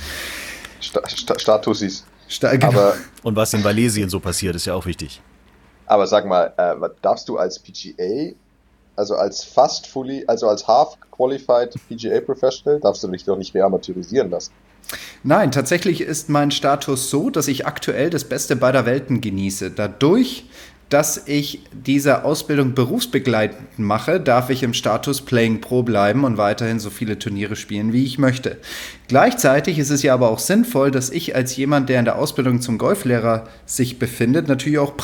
Sta Sta Statusis. Sta genau. Aber, Und was in Valesien so passiert, ist ja auch wichtig. Aber sag mal, äh, darfst du als PGA, also als fast fully, also als half qualified PGA Professional, darfst du dich doch nicht reamateurisieren lassen? Nein, tatsächlich ist mein Status so, dass ich aktuell das Beste beider Welten genieße. Dadurch, dass ich diese Ausbildung berufsbegleitend mache, darf ich im Status Playing Pro bleiben und weiterhin so viele Turniere spielen, wie ich möchte. Gleichzeitig ist es ja aber auch sinnvoll, dass ich als jemand, der in der Ausbildung zum Golflehrer sich befindet, natürlich auch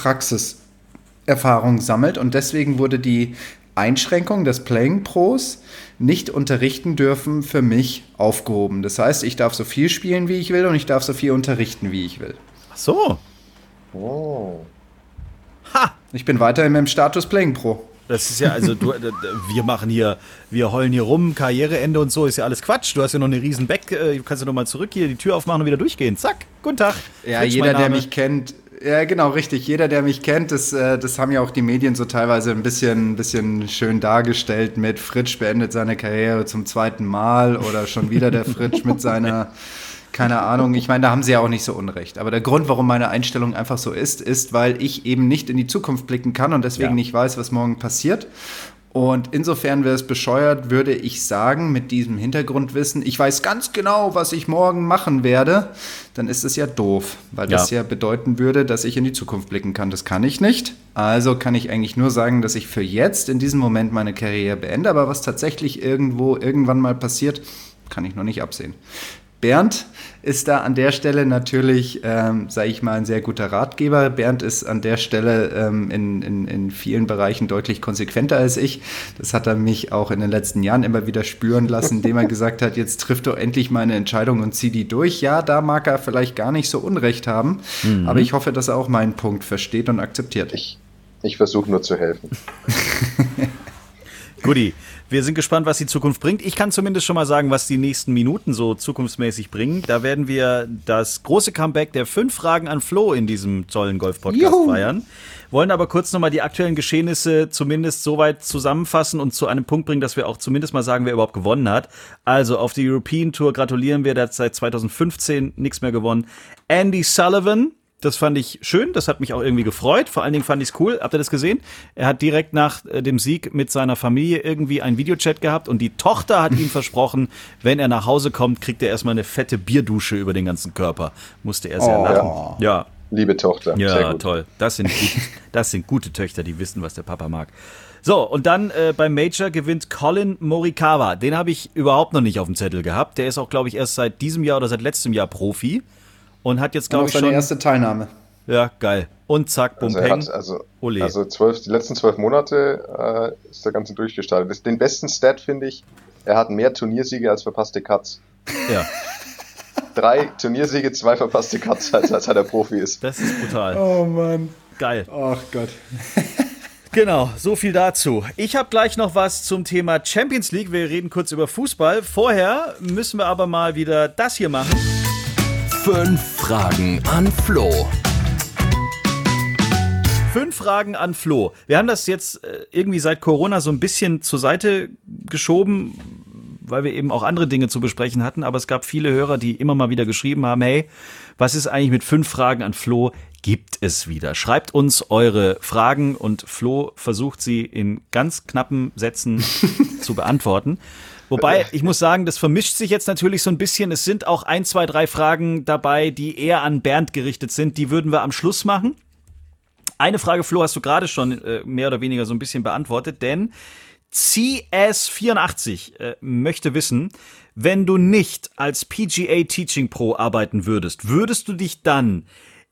Praxiserfahrung sammelt und deswegen wurde die Einschränkung des Playing Pros nicht unterrichten dürfen für mich aufgehoben. Das heißt, ich darf so viel spielen, wie ich will und ich darf so viel unterrichten, wie ich will. Ach so. Oh. Ha! Ich bin weiterhin im Status Playing Pro. Das ist ja, also du, wir machen hier, wir heulen hier rum, Karriereende und so, ist ja alles Quatsch. Du hast ja noch eine riesen Back, äh, du kannst ja noch mal zurück hier die Tür aufmachen und wieder durchgehen. Zack, guten Tag. Ja, Fritsch, jeder, der mich kennt, ja genau, richtig. Jeder, der mich kennt, das, äh, das haben ja auch die Medien so teilweise ein bisschen, ein bisschen schön dargestellt mit Fritsch beendet seine Karriere zum zweiten Mal oder schon wieder der Fritsch mit seiner, keine Ahnung. Ich meine, da haben sie ja auch nicht so unrecht. Aber der Grund, warum meine Einstellung einfach so ist, ist, weil ich eben nicht in die Zukunft blicken kann und deswegen Ja. nicht weiß, was morgen passiert. Und insofern wäre es bescheuert, würde ich sagen, mit diesem Hintergrundwissen, ich weiß ganz genau, was ich morgen machen werde, dann ist es ja doof, weil das Ja. ja bedeuten würde, dass ich in die Zukunft blicken kann. Das kann ich nicht. Also kann ich eigentlich nur sagen, dass ich für jetzt in diesem Moment meine Karriere beende, aber was tatsächlich irgendwo irgendwann mal passiert, kann ich noch nicht absehen. Bernd ist da an der Stelle natürlich, ähm, sage ich mal, ein sehr guter Ratgeber. Bernd ist an der Stelle ähm, in, in, in vielen Bereichen deutlich konsequenter als ich. Das hat er mich auch in den letzten Jahren immer wieder spüren lassen, indem er gesagt hat, jetzt trifft doch endlich meine Entscheidung und zieh die durch. Ja, da mag er vielleicht gar nicht so Unrecht haben, aber ich hoffe, dass er auch meinen Punkt versteht und akzeptiert. Ich, ich versuche nur zu helfen. Guti, wir sind gespannt, was die Zukunft bringt. Ich kann zumindest schon mal sagen, was die nächsten Minuten so zukunftsmäßig bringen. Da werden wir das große Comeback der fünf Fragen an Flo in diesem tollen Golf-Podcast feiern. Wollen aber kurz nochmal die aktuellen Geschehnisse zumindest so weit zusammenfassen und zu einem Punkt bringen, dass wir auch zumindest mal sagen, wer überhaupt gewonnen hat. Also auf die European Tour gratulieren wir, der hat seit 2015 nichts mehr gewonnen. Andy Sullivan, das fand ich schön, das hat mich auch irgendwie gefreut. Vor allen Dingen fand ich es cool. Habt ihr das gesehen? Er hat direkt nach äh, dem Sieg mit seiner Familie irgendwie einen Videochat gehabt und die Tochter hat ihm versprochen, wenn er nach Hause kommt, kriegt er erstmal eine fette Bierdusche über den ganzen Körper. Musste er sehr Oh. lachen. Ja, Liebe Tochter. ja, toll. Das sind, das sind gute Töchter, die wissen, was der Papa mag. So, und dann äh, beim Major gewinnt Colin Morikawa. Den habe ich überhaupt noch nicht auf dem Zettel gehabt. Der ist auch, glaube ich, erst seit diesem Jahr oder seit letztem Jahr Profi. Und hat jetzt, glaube ich, seine schon. erste Teilnahme. Ja, geil. Und zack, bum, Also er peng. hat also, Ole. also zwölf, die letzten zwölf Monate äh, ist der ganze durchgestartet. Den besten Stat finde ich, er hat mehr Turniersiege als verpasste Cuts. Ja, Drei Turniersiege, zwei verpasste Cuts, als, als er der Profi ist. das ist brutal. Oh Mann. Geil. Ach Gott. Genau, so viel dazu. Ich habe gleich noch was zum Thema Champions League. Wir reden kurz über Fußball. Vorher müssen wir aber mal wieder das hier machen. Fünf Fragen an Flo. Fünf Fragen an Flo. Wir haben das jetzt äh, irgendwie seit Corona so ein bisschen zur Seite geschoben, weil wir eben auch andere Dinge zu besprechen hatten. Aber es gab viele Hörer, die immer mal wieder geschrieben haben, hey, was ist eigentlich mit fünf Fragen an Flo? Gibt es wieder. Schreibt uns eure Fragen und Flo versucht sie in ganz knappen Sätzen zu beantworten. Wobei, ich muss sagen, das vermischt sich jetzt natürlich so ein bisschen. Es sind auch ein, zwei, drei Fragen dabei, die eher an Bernd gerichtet sind. Die würden wir am Schluss machen. Eine Frage, Flo, hast du gerade schon äh, mehr oder weniger so ein bisschen beantwortet, denn CS84 äh, möchte wissen, Wenn du nicht als PGA Teaching Pro arbeiten würdest, würdest du dich dann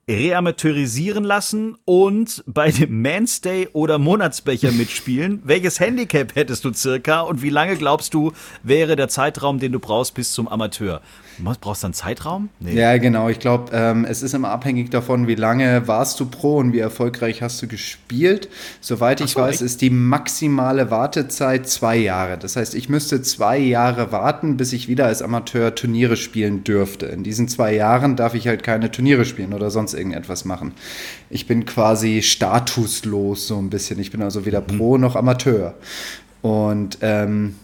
reamateurisieren lassen und bei dem Manstay oder Monatsbecher mitspielen. Welches Handicap hättest du circa und wie lange glaubst du wäre der Zeitraum, den du brauchst bis zum Amateur? Brauchst du einen Zeitraum? Nee. Ja, genau. Ich glaube, ähm, es ist immer abhängig davon, wie lange warst du Pro und wie erfolgreich hast du gespielt. Soweit ich so, weiß, echt? ist die maximale Wartezeit zwei Jahre. Das heißt, ich müsste zwei Jahre warten, bis ich wieder als Amateur Turniere spielen dürfte. In diesen zwei Jahren darf ich halt keine Turniere spielen oder sonst irgendetwas machen. Ich bin quasi statuslos so ein bisschen. Ich bin also weder mhm. Pro noch Amateur. Und ähm,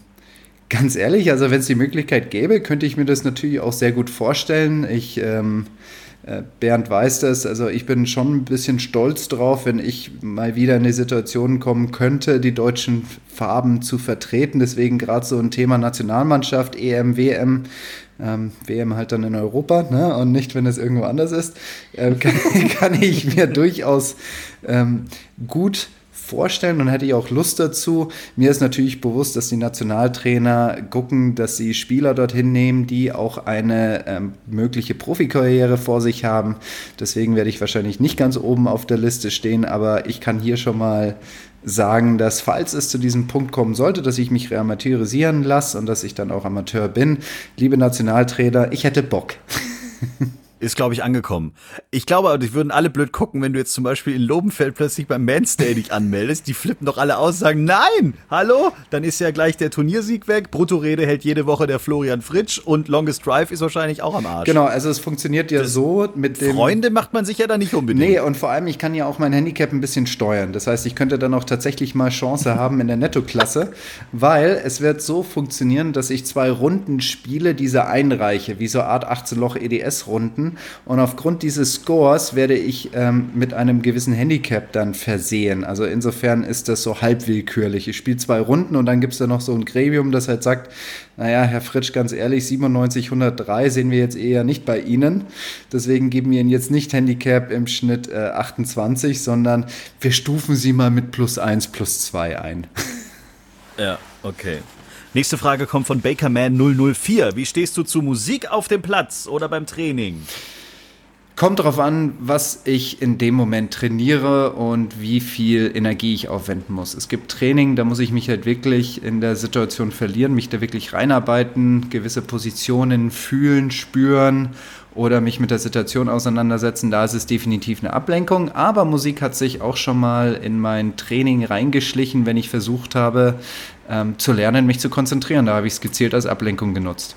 Ganz ehrlich, also wenn es die Möglichkeit gäbe, könnte ich mir das natürlich auch sehr gut vorstellen. Ich, ähm, äh, Bernd weiß das, also ich bin schon ein bisschen stolz drauf, wenn ich mal wieder in die Situation kommen könnte, die deutschen Farben zu vertreten. Deswegen gerade so ein Thema Nationalmannschaft, EM, WM, ähm, WM halt dann in Europa ne? und nicht, wenn es irgendwo anders ist, äh, kann, kann, ich mir durchaus ähm, gut vorstellen und hätte ich auch Lust dazu. Mir ist natürlich bewusst, dass die Nationaltrainer gucken, dass sie Spieler dorthin nehmen, die auch eine ähm, mögliche Profikarriere vor sich haben. Deswegen werde ich wahrscheinlich nicht ganz oben auf der Liste stehen, aber ich kann hier schon mal sagen, dass falls es zu diesem Punkt kommen sollte, dass ich mich reamateurisieren lasse und dass ich dann auch Amateur bin, liebe Nationaltrainer, ich hätte Bock. Ist, glaube ich, angekommen. Ich glaube, die würden alle blöd gucken, wenn du jetzt zum Beispiel in Lobenfeld plötzlich beim Manstay dich anmeldest. Die flippen doch alle aus und sagen, nein, hallo, dann ist ja gleich der Turniersieg weg. Bruttorede hält jede Woche der Florian Fritsch und Longest Drive ist wahrscheinlich auch am Arsch. Genau, also es funktioniert ja das so mit dem... Freunde macht man sich ja da nicht unbedingt. Nee, und vor allem, ich kann ja auch mein Handicap ein bisschen steuern. Das heißt, ich könnte dann auch tatsächlich mal Chance haben in der Nettoklasse, weil es wird so funktionieren, dass ich zwei Runden spiele, diese einreiche, wie so Art 18-Loch EDS-Runden und aufgrund dieses Scores werde ich ähm, mit einem gewissen Handicap dann versehen. Also insofern ist das so halb willkürlich. Ich spiele zwei Runden und dann gibt es da noch so ein Gremium, das halt sagt, naja, Herr Fritsch, ganz ehrlich, 97, 103 sehen wir jetzt eher nicht bei Ihnen. Deswegen geben wir Ihnen jetzt nicht Handicap im Schnitt äh, 28, sondern wir stufen Sie mal mit plus 1, plus 2 ein. Ja, okay. Nächste Frage kommt von Bakerman 004. Wie stehst du zu Musik auf dem Platz oder beim Training? Kommt darauf an, was ich in dem Moment trainiere und wie viel Energie ich aufwenden muss. Es gibt Training, da muss ich mich halt wirklich in der Situation verlieren, mich da wirklich reinarbeiten, gewisse Positionen fühlen, spüren oder mich mit der Situation auseinandersetzen. Da ist es definitiv eine Ablenkung. Aber Musik hat sich auch schon mal in mein Training reingeschlichen, wenn ich versucht habe ähm, zu lernen, mich zu konzentrieren. Da habe ich es gezielt als Ablenkung genutzt.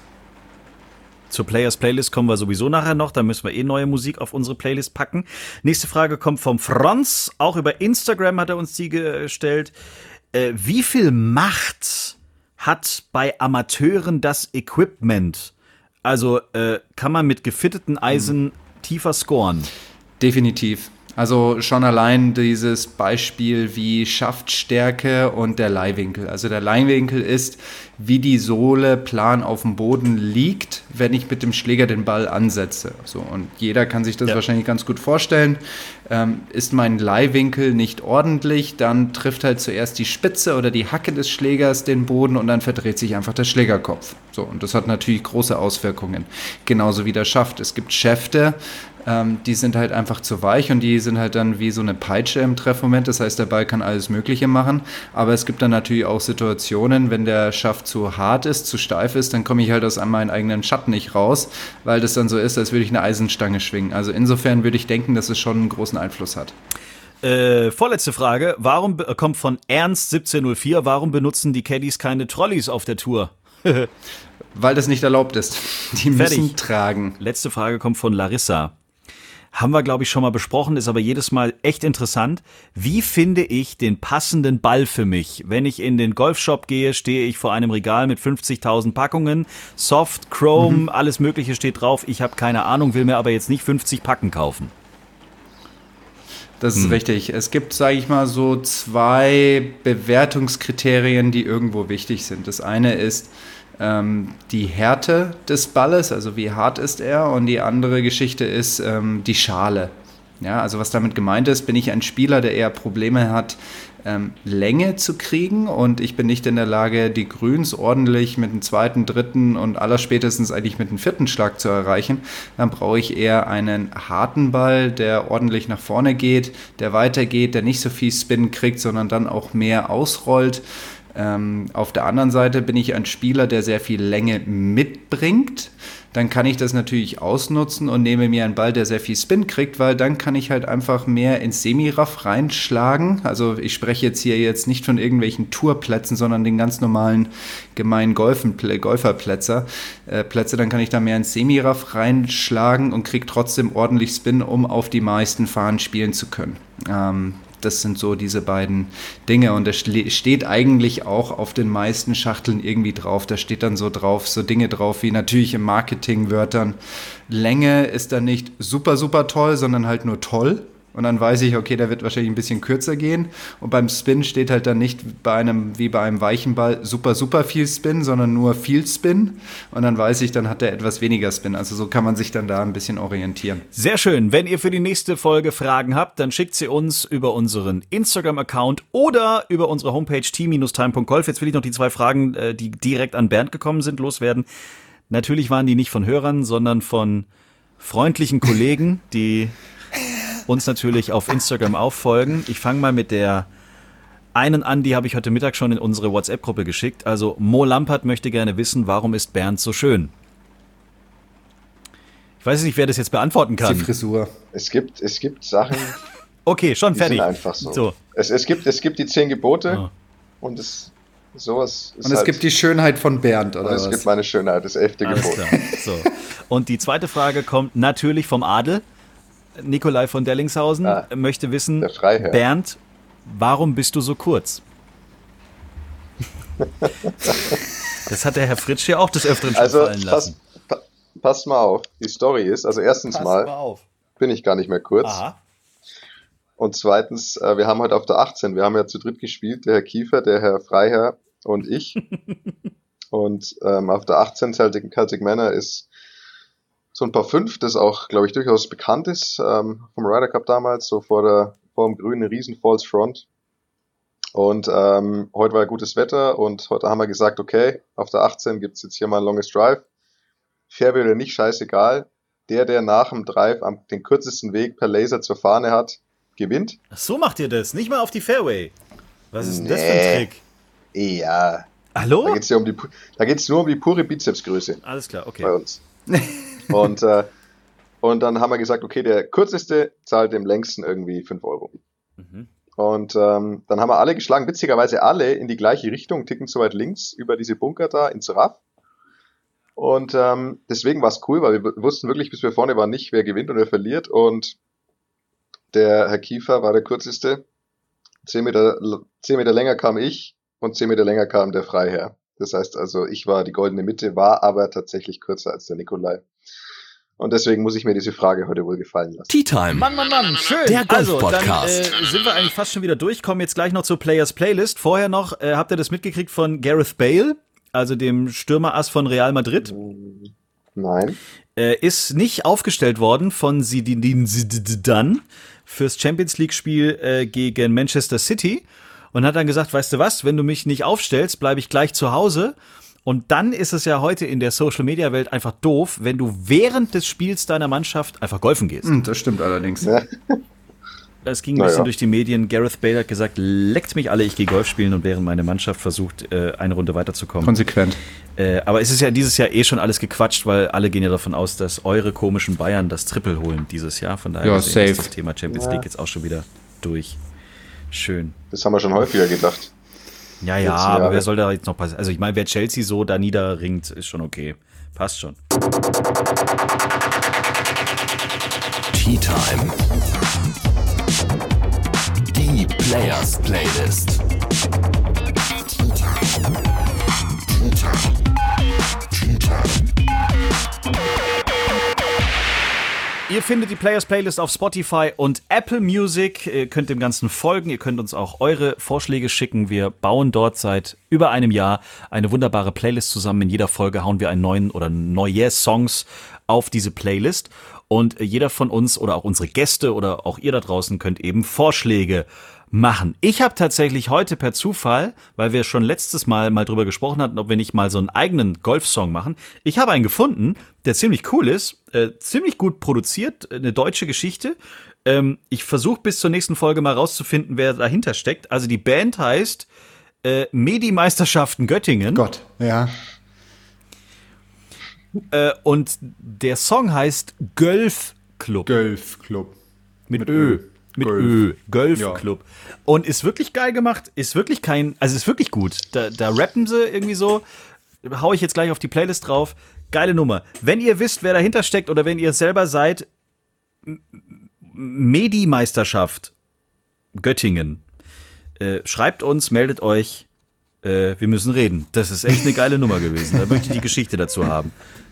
Zur Players Playlist kommen wir sowieso nachher noch. Da müssen wir eh neue Musik auf unsere Playlist packen. Nächste Frage kommt vom Franz. Auch über Instagram hat er uns die gestellt. Äh, wie viel Macht hat bei Amateuren das Equipment? Also äh, kann man mit gefitteten Eisen hm. tiefer scoren? Definitiv. Also schon allein dieses Beispiel wie Schaftstärke und der Leihwinkel. Also der Leihwinkel ist, wie die Sohle plan auf dem Boden liegt, wenn ich mit dem Schläger den Ball ansetze. So, und jeder kann sich das ja. wahrscheinlich ganz gut vorstellen. Ähm, ist mein Leihwinkel nicht ordentlich, dann trifft halt zuerst die Spitze oder die Hacke des Schlägers den Boden und dann verdreht sich einfach der Schlägerkopf. So, und das hat natürlich große Auswirkungen. Genauso wie der Schaft. Es gibt Schäfte, ähm, die sind halt einfach zu weich und die sind halt dann wie so eine Peitsche im Treffmoment. Das heißt, der Ball kann alles Mögliche machen. Aber es gibt dann natürlich auch Situationen, wenn der Schaft zu hart ist, zu steif ist, dann komme ich halt aus meinem eigenen Schatten nicht raus, weil das dann so ist, als würde ich eine Eisenstange schwingen. Also insofern würde ich denken, dass es schon einen großen Einfluss hat. Äh, vorletzte Frage. Warum kommt von Ernst 1704? Warum benutzen die Caddies keine Trolleys auf der Tour? Weil das nicht erlaubt ist. Die Fertig. müssen tragen. Letzte Frage kommt von Larissa haben wir, glaube ich, schon mal besprochen, ist aber jedes Mal echt interessant. Wie finde ich den passenden Ball für mich? Wenn ich in den Golfshop gehe, stehe ich vor einem Regal mit 50.000 Packungen. Soft, Chrome, mhm. alles Mögliche steht drauf. Ich habe keine Ahnung, will mir aber jetzt nicht 50 Packen kaufen. Das ist hm. richtig. Es gibt, sage ich mal, so zwei Bewertungskriterien, die irgendwo wichtig sind. Das eine ist, ähm, die Härte des Balles, also wie hart ist er, und die andere Geschichte ist ähm, die Schale. Ja, also was damit gemeint ist, bin ich ein Spieler, der eher Probleme hat, ähm, Länge zu kriegen und ich bin nicht in der Lage, die Grüns ordentlich mit dem zweiten, dritten und allerspätestens eigentlich mit dem vierten Schlag zu erreichen. Dann brauche ich eher einen harten Ball, der ordentlich nach vorne geht, der weitergeht, der nicht so viel Spin kriegt, sondern dann auch mehr ausrollt. Ähm, auf der anderen Seite bin ich ein Spieler, der sehr viel Länge mitbringt. Dann kann ich das natürlich ausnutzen und nehme mir einen Ball, der sehr viel Spin kriegt, weil dann kann ich halt einfach mehr ins Semiraff reinschlagen. Also ich spreche jetzt hier jetzt nicht von irgendwelchen Tourplätzen, sondern den ganz normalen gemeinen Golfen, Golferplätze. Äh, Plätze, dann kann ich da mehr ins Semiraff reinschlagen und kriege trotzdem ordentlich Spin, um auf die meisten Fahnen spielen zu können. Ähm, das sind so diese beiden Dinge. Und das steht eigentlich auch auf den meisten Schachteln irgendwie drauf. Da steht dann so drauf, so Dinge drauf wie natürlich im Marketingwörtern. Länge ist dann nicht super, super toll, sondern halt nur toll. Und dann weiß ich, okay, der wird wahrscheinlich ein bisschen kürzer gehen. Und beim Spin steht halt dann nicht bei einem, wie bei einem weichen Ball, super, super viel Spin, sondern nur viel Spin. Und dann weiß ich, dann hat er etwas weniger Spin. Also so kann man sich dann da ein bisschen orientieren. Sehr schön. Wenn ihr für die nächste Folge Fragen habt, dann schickt sie uns über unseren Instagram-Account oder über unsere Homepage t-time.golf. Jetzt will ich noch die zwei Fragen, äh, die direkt an Bernd gekommen sind, loswerden. Natürlich waren die nicht von Hörern, sondern von freundlichen Kollegen, die uns natürlich auf Instagram auffolgen. Ich fange mal mit der einen an, die habe ich heute Mittag schon in unsere WhatsApp-Gruppe geschickt. Also Mo Lampert möchte gerne wissen, warum ist Bernd so schön? Ich weiß nicht, wer das jetzt beantworten kann. Die Frisur. Es gibt, es gibt Sachen. okay, schon die fertig. Sind einfach so. so. Es, es, gibt, es gibt die zehn Gebote oh. und es sowas. und es halt gibt die Schönheit von Bernd, oder? Und es was? gibt meine Schönheit, das elfte Gebot. So. Und die zweite Frage kommt natürlich vom Adel. Nikolai von Dellingshausen ah, möchte wissen, Bernd, warum bist du so kurz? das hat der Herr Fritsch ja auch des Öfteren schon also, fallen lassen. Pass, passt mal auf, die Story ist, also erstens pass mal, mal bin ich gar nicht mehr kurz. Aha. Und zweitens, äh, wir haben heute auf der 18, wir haben ja zu dritt gespielt, der Herr Kiefer, der Herr Freiherr und ich. und ähm, auf der 18 Celtic, Celtic Manor ist so ein paar fünf, das auch, glaube ich, durchaus bekannt ist, ähm, vom Ryder Cup damals, so vor der, vor dem grünen riesen Falls Front. Und ähm, heute war ja gutes Wetter und heute haben wir gesagt, okay, auf der 18 gibt's jetzt hier mal ein Longest Drive. Fairway oder nicht, scheißegal. Der, der nach dem Drive am, den kürzesten Weg per Laser zur Fahne hat, gewinnt. Ach so macht ihr das, nicht mal auf die Fairway. Was ist nee. denn das für ein Trick? Ja. Hallo? Da geht's ja um die, da geht's nur um die pure Bizepsgröße. Alles klar, okay. Bei uns. Und, äh, und dann haben wir gesagt, okay, der kürzeste zahlt dem längsten irgendwie 5 Euro. Mhm. Und ähm, dann haben wir alle geschlagen, witzigerweise alle in die gleiche Richtung, ticken zu weit links über diese Bunker da ins Raff. Und ähm, deswegen war es cool, weil wir wussten wirklich, bis wir vorne waren, nicht, wer gewinnt und wer verliert. Und der Herr Kiefer war der kürzeste. Zehn Meter, zehn Meter länger kam ich und zehn Meter länger kam der Freiherr. Das heißt also, ich war die goldene Mitte, war aber tatsächlich kürzer als der Nikolai. Und deswegen muss ich mir diese Frage heute wohl gefallen lassen. Tea Time. Mann, Mann, Mann, schön. Der Golf Podcast. Also, dann äh, sind wir eigentlich fast schon wieder durch. Kommen jetzt gleich noch zur Players Playlist. Vorher noch, äh, habt ihr das mitgekriegt von Gareth Bale, also dem Stürmerass von Real Madrid? Nein. Äh, ist nicht aufgestellt worden von Zinedine Zidane fürs Champions League Spiel äh, gegen Manchester City und hat dann gesagt, weißt du was, wenn du mich nicht aufstellst, bleibe ich gleich zu Hause und dann ist es ja heute in der Social Media Welt einfach doof, wenn du während des Spiels deiner Mannschaft einfach golfen gehst. Hm, das stimmt allerdings. Ja. Es ging ein bisschen ja. durch die Medien. Gareth Bale hat gesagt, leckt mich alle, ich gehe Golf spielen und während meine Mannschaft versucht, äh, eine Runde weiterzukommen. Konsequent. Äh, aber es ist ja dieses Jahr eh schon alles gequatscht, weil alle gehen ja davon aus, dass eure komischen Bayern das Triple holen dieses Jahr. Von daher ja, safe. ist das Thema Champions League jetzt auch schon wieder durch. Schön. Das haben wir schon häufiger gedacht. Ja, ja, aber wer soll da jetzt noch passieren? Also ich meine, wer Chelsea so da niederringt, ist schon okay. Passt schon. Tea Time. Die Players Playlist. Tea Time. Tea Time. Ihr findet die Players Playlist auf Spotify und Apple Music. Ihr könnt dem Ganzen folgen. Ihr könnt uns auch eure Vorschläge schicken. Wir bauen dort seit über einem Jahr eine wunderbare Playlist zusammen. In jeder Folge hauen wir einen neuen oder neue Songs auf diese Playlist. Und äh, jeder von uns oder auch unsere Gäste oder auch ihr da draußen könnt eben Vorschläge machen. Ich habe tatsächlich heute per Zufall, weil wir schon letztes Mal mal drüber gesprochen hatten, ob wir nicht mal so einen eigenen Golfsong machen. Ich habe einen gefunden, der ziemlich cool ist, äh, ziemlich gut produziert, eine deutsche Geschichte. Ähm, ich versuche bis zur nächsten Folge mal rauszufinden, wer dahinter steckt. Also die Band heißt äh, Medi-Meisterschaften Göttingen. Gott, ja. Äh, und der Song heißt Gölf Club. Golf Club. Mit, Mit Ö. Ö. Mit Gölf. Ö. Gölf Ja. Club. Und ist wirklich geil gemacht. Ist wirklich kein, also ist wirklich gut. Da, da rappen sie irgendwie so. Hau ich jetzt gleich auf die Playlist drauf. Geile Nummer. Wenn ihr wisst, wer dahinter steckt oder wenn ihr es selber seid, Medi-Meisterschaft Göttingen. Äh, schreibt uns, meldet euch. Äh, wir müssen reden. Das ist echt eine geile Nummer gewesen. Da möchte ich die Geschichte dazu haben.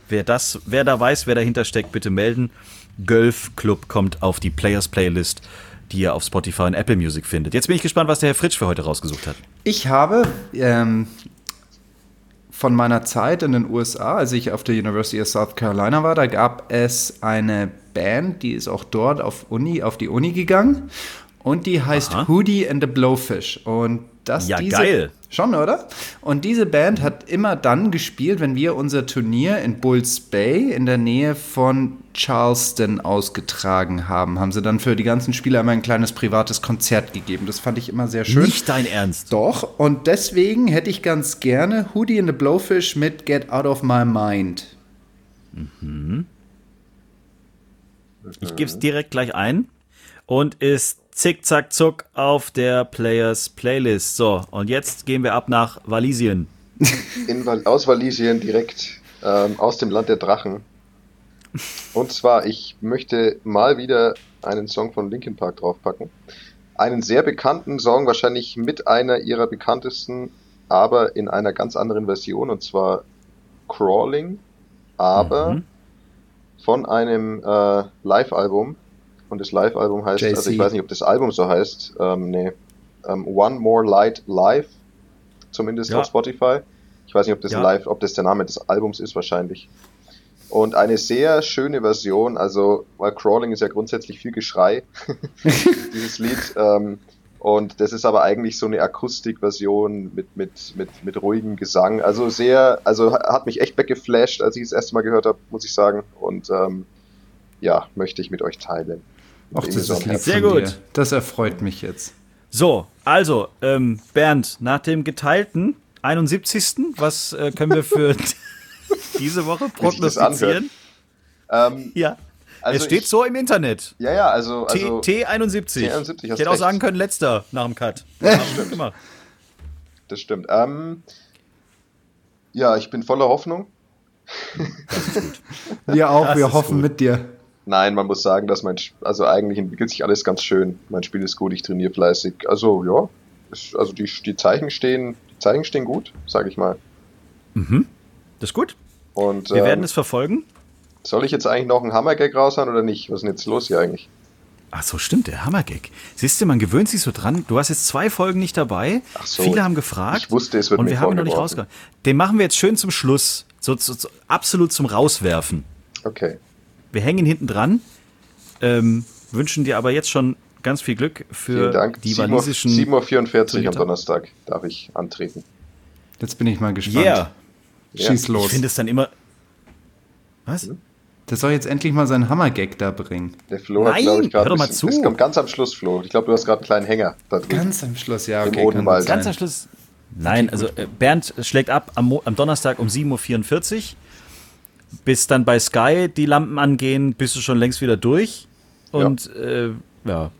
Wer das, wer da weiß, wer dahinter steckt, bitte melden. Gölf Club kommt auf die Players Playlist, die ihr auf Spotify und Apple Music findet. Jetzt bin ich gespannt, was der Herr Fritsch für heute rausgesucht hat. Ich habe ähm, von meiner Zeit in den USA, als ich auf der University of South Carolina war, da gab es eine Band, die ist auch dort auf Uni, auf die Uni gegangen. Und die heißt Aha. Hootie and the Blowfish. Und das Ja, diese, geil. Schon, oder? Und diese Band hat immer dann gespielt, wenn wir unser Turnier in Bulls Bay in der Nähe von Charleston ausgetragen haben. Haben sie dann für die ganzen Spieler immer ein kleines privates Konzert gegeben. Das fand ich immer sehr schön. Nicht dein Ernst. Doch, und deswegen hätte ich ganz gerne Hootie and the Blowfish mit Get Out of My Mind. Ich gebe es direkt gleich ein und ist zick, zack, zuck auf der Players Playlist. So, und jetzt gehen wir ab nach Walisien. in, aus Walisien direkt ähm, aus dem Land der Drachen. Und zwar, ich möchte mal wieder einen Song von Linkin Park draufpacken. Einen sehr bekannten Song, wahrscheinlich mit einer ihrer bekanntesten, aber in einer ganz anderen Version, und zwar Crawling, aber Mhm. von einem äh, Live-Album. Und das Live-Album heißt, also ich weiß nicht, ob das Album so heißt, ähm, nee, ähm, One More Light Live, zumindest Ja. auf Spotify. Ich weiß nicht, ob das Ja. live, ob das der Name des Albums ist, wahrscheinlich. Und eine sehr schöne Version, also, weil Crawling ist ja grundsätzlich viel Geschrei, dieses Lied. Ähm, und das ist aber eigentlich so eine Akustikversion mit, mit, mit, mit ruhigem Gesang. Also sehr, also hat mich echt weggeflasht, als ich es das erste Mal gehört habe, muss ich sagen. Und ähm, ja, möchte ich mit euch teilen. Ach, das ist lieb. Sehr von gut. dir. Das erfreut mich jetzt. So, also, ähm, Bernd, nach dem geteilten 71. Was äh, können wir für diese Woche das prognostizieren? Ähm, Ja, also es steht ich, so im Internet. Ja, ja, also, T- also T71. T71, ich hast hätte auch recht. sagen können, letzter nach dem Cut. Wir gut gemacht. das stimmt. Ähm, ja, ich bin voller Hoffnung. Wir auch, Das wir hoffen gut. mit dir. Nein, man muss sagen, dass mein, also eigentlich entwickelt sich alles ganz schön. Mein Spiel ist gut, ich trainiere fleißig. Also ja, ist, also die, die Zeichen stehen, die Zeichen stehen gut, sage ich mal. Mhm. Das ist gut. Und Wir ähm, werden es verfolgen. soll ich jetzt eigentlich noch einen Hammergag raushauen oder nicht? Was ist denn jetzt los hier eigentlich? Ach so, stimmt, der Hammergag. Siehst du, man gewöhnt sich so dran. Du hast jetzt zwei Folgen nicht dabei. Ach so. Viele haben gefragt. Ich wusste, es wird Und wir haben ihn noch nicht rausgehauen. Den machen wir jetzt schön zum Schluss. So, so, so absolut zum Rauswerfen. Okay. Wir hängen hinten dran. Ähm, wünschen dir aber jetzt schon ganz viel Glück für Vielen Dank. die 7 Uhr- walisischen. 7.44 Uhr am Donnerstag darf ich antreten. Jetzt bin ich mal gespannt. Yeah. Schieß Ich los. finde es dann immer. Was? Der soll jetzt endlich mal seinen Hammergag da bringen. Der Flo hat, Nein, glaube ich, gerade. hör doch mal zu. Es kommt ganz am Schluss, Flo. Ich glaube, du hast gerade einen kleinen Hänger da drin. Ganz am Schluss, ja, Im okay. sein. Ganz am Schluss. Nein, also äh, Bernd schlägt ab am, am Donnerstag um 7.44 Uhr. Bis dann bei Sky die Lampen angehen, bist du schon längst wieder durch. Und ja, äh, ja.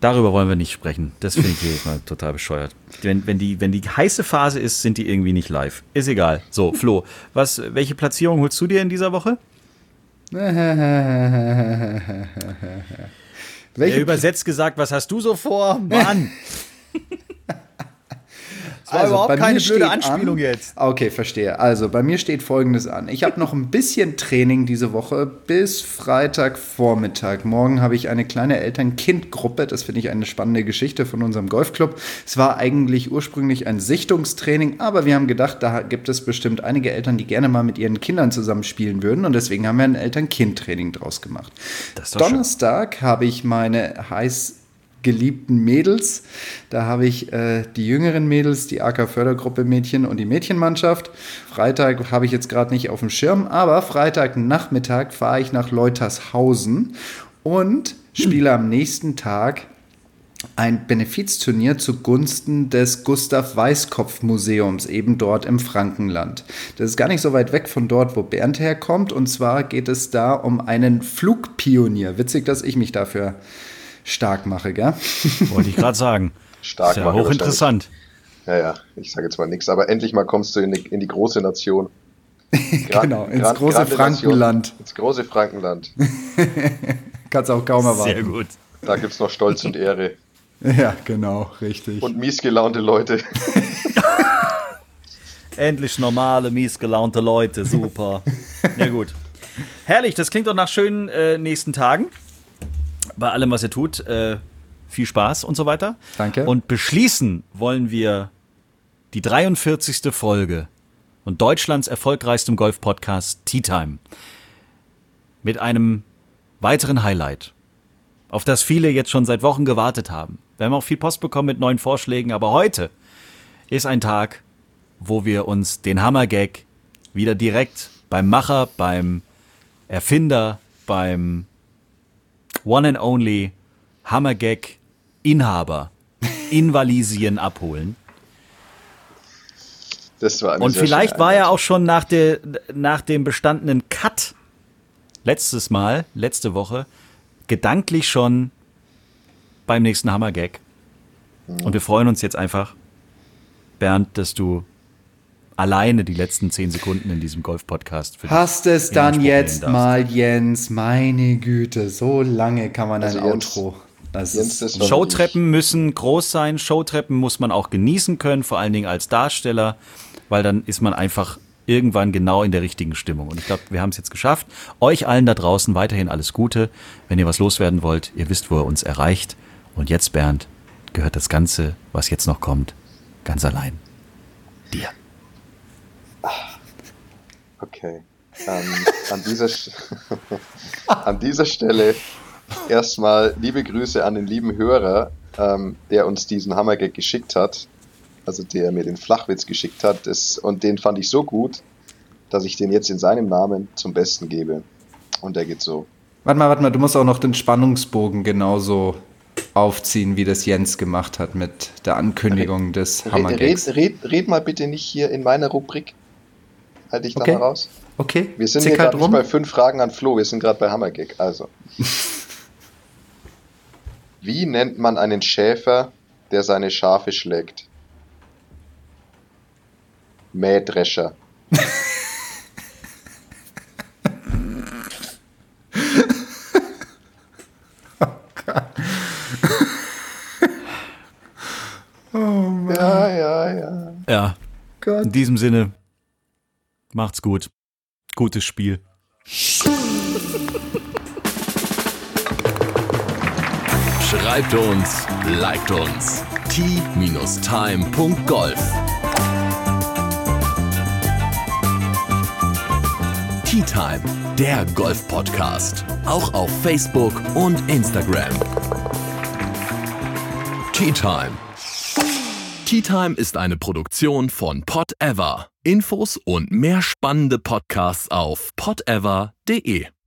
darüber wollen wir nicht sprechen. Das finde ich jedes Mal total bescheuert. Wenn, wenn, die, wenn die heiße Phase ist, sind die irgendwie nicht live. Ist egal. So, Flo, was, welche Platzierung holst du dir in dieser Woche? Er Welche übersetzt gesagt, was hast du so vor? Mann! war überhaupt bei mir keine blöde Anspielung an, jetzt. Okay, verstehe. Also bei mir steht folgendes an. Ich habe noch ein bisschen Training diese Woche bis Freitagvormittag. Morgen habe ich eine kleine Eltern-Kind-Gruppe. Das finde ich eine spannende Geschichte von unserem Golfclub. Es war eigentlich ursprünglich ein Sichtungstraining, aber wir haben gedacht, da gibt es bestimmt einige Eltern, die gerne mal mit ihren Kindern zusammen spielen würden. Und deswegen haben wir ein Eltern-Kind-Training draus gemacht. Das ist doch schön. Donnerstag habe ich meine heiß geliebten Mädels. Da habe ich äh, die jüngeren Mädels, die AK Fördergruppe Mädchen und die Mädchenmannschaft. Freitag habe ich jetzt gerade nicht auf dem Schirm, aber Freitagnachmittag fahre ich nach Leutershausen und spiele am nächsten Tag ein Benefizturnier zugunsten des Gustav Weißkopf Museums, eben dort im Frankenland. Das ist gar nicht so weit weg von dort, wo Bernd herkommt. Und zwar geht es da um einen Flugpionier. Witzig, dass ich mich dafür stark mache, gell? Wollte ich gerade sagen. Stark ist ja hochinteressant. Ja, ja, ich sage jetzt mal nichts, aber endlich mal kommst du in die, in die große Nation. Gra- Genau, ins Gran- große Frankenland. Nation, ins große Frankenland. Kannst auch kaum erwarten. Sehr gut. Da gibt's noch Stolz und Ehre. Ja, genau, richtig. Und miesgelaunte Leute. Endlich normale, miesgelaunte Leute. Super. Ja, gut. Herrlich, das klingt doch nach schönen äh, nächsten Tagen. Bei allem, was ihr tut. Äh, viel Spaß und so weiter. Danke. Und beschließen wollen wir die 43. Folge und Deutschlands erfolgreichstem Golf-Podcast Tea Time mit einem weiteren Highlight, auf das viele jetzt schon seit Wochen gewartet haben. Wir haben auch viel Post bekommen mit neuen Vorschlägen, aber heute ist ein Tag, wo wir uns den Hammergag wieder direkt beim Macher, beim Erfinder, beim One and Only Hammergag Inhaber in Walisien abholen. Das war Und vielleicht war er auch schon nach, der, nach dem bestandenen Cut letztes Mal, letzte Woche, gedanklich schon beim nächsten Hammergag. Und wir freuen uns jetzt einfach, Bernd, dass du alleine die letzten zehn Sekunden in diesem Golf-Podcast Hast es dann jetzt darfst. mal, Jens. Meine Güte, so lange kann man ein Also Jens- Outro. Das Jens, war- Showtreppen müssen groß sein. Showtreppen muss man auch genießen können, vor allen Dingen als Darsteller, weil dann ist man einfach irgendwann genau in der richtigen Stimmung. Und ich glaube, wir haben es jetzt geschafft. Euch allen da draußen weiterhin alles Gute. Wenn ihr was loswerden wollt, ihr wisst, wo ihr uns erreicht. Und jetzt, Bernd, gehört das Ganze, was jetzt noch kommt, ganz allein dir. Okay. Ähm, an, dieser, an dieser Stelle erstmal liebe Grüße an den lieben Hörer, ähm, der uns diesen Hammergag geschickt hat. Also der mir den Flachwitz geschickt hat. Das, und den fand ich so gut, dass ich den jetzt in seinem Namen zum Besten gebe. Und der geht so. Warte mal, warte mal, du musst auch noch den Spannungsbogen genauso aufziehen, wie das Jens gemacht hat mit der Ankündigung des Red, Hammergags. red, red, red mal bitte nicht hier in meiner Rubrik. Halte ich Okay. da mal raus. Okay, Wir sind hier zickert gerade nicht bei fünf Fragen an Flo, wir sind gerade bei Hammergag. Also. Wie nennt man einen Schäfer, der seine Schafe schlägt? Mähdrescher. Ja, ja, ja. Ja, Gott. in diesem Sinne, macht's gut. Gutes Spiel. Schreibt uns, liked uns. t-time.golf Tea Time, der Golf-Podcast. Auch auf Facebook und Instagram. Tea Time. Tea Time ist eine Produktion von Pot Ever. Infos und mehr spannende Podcasts auf potever.de.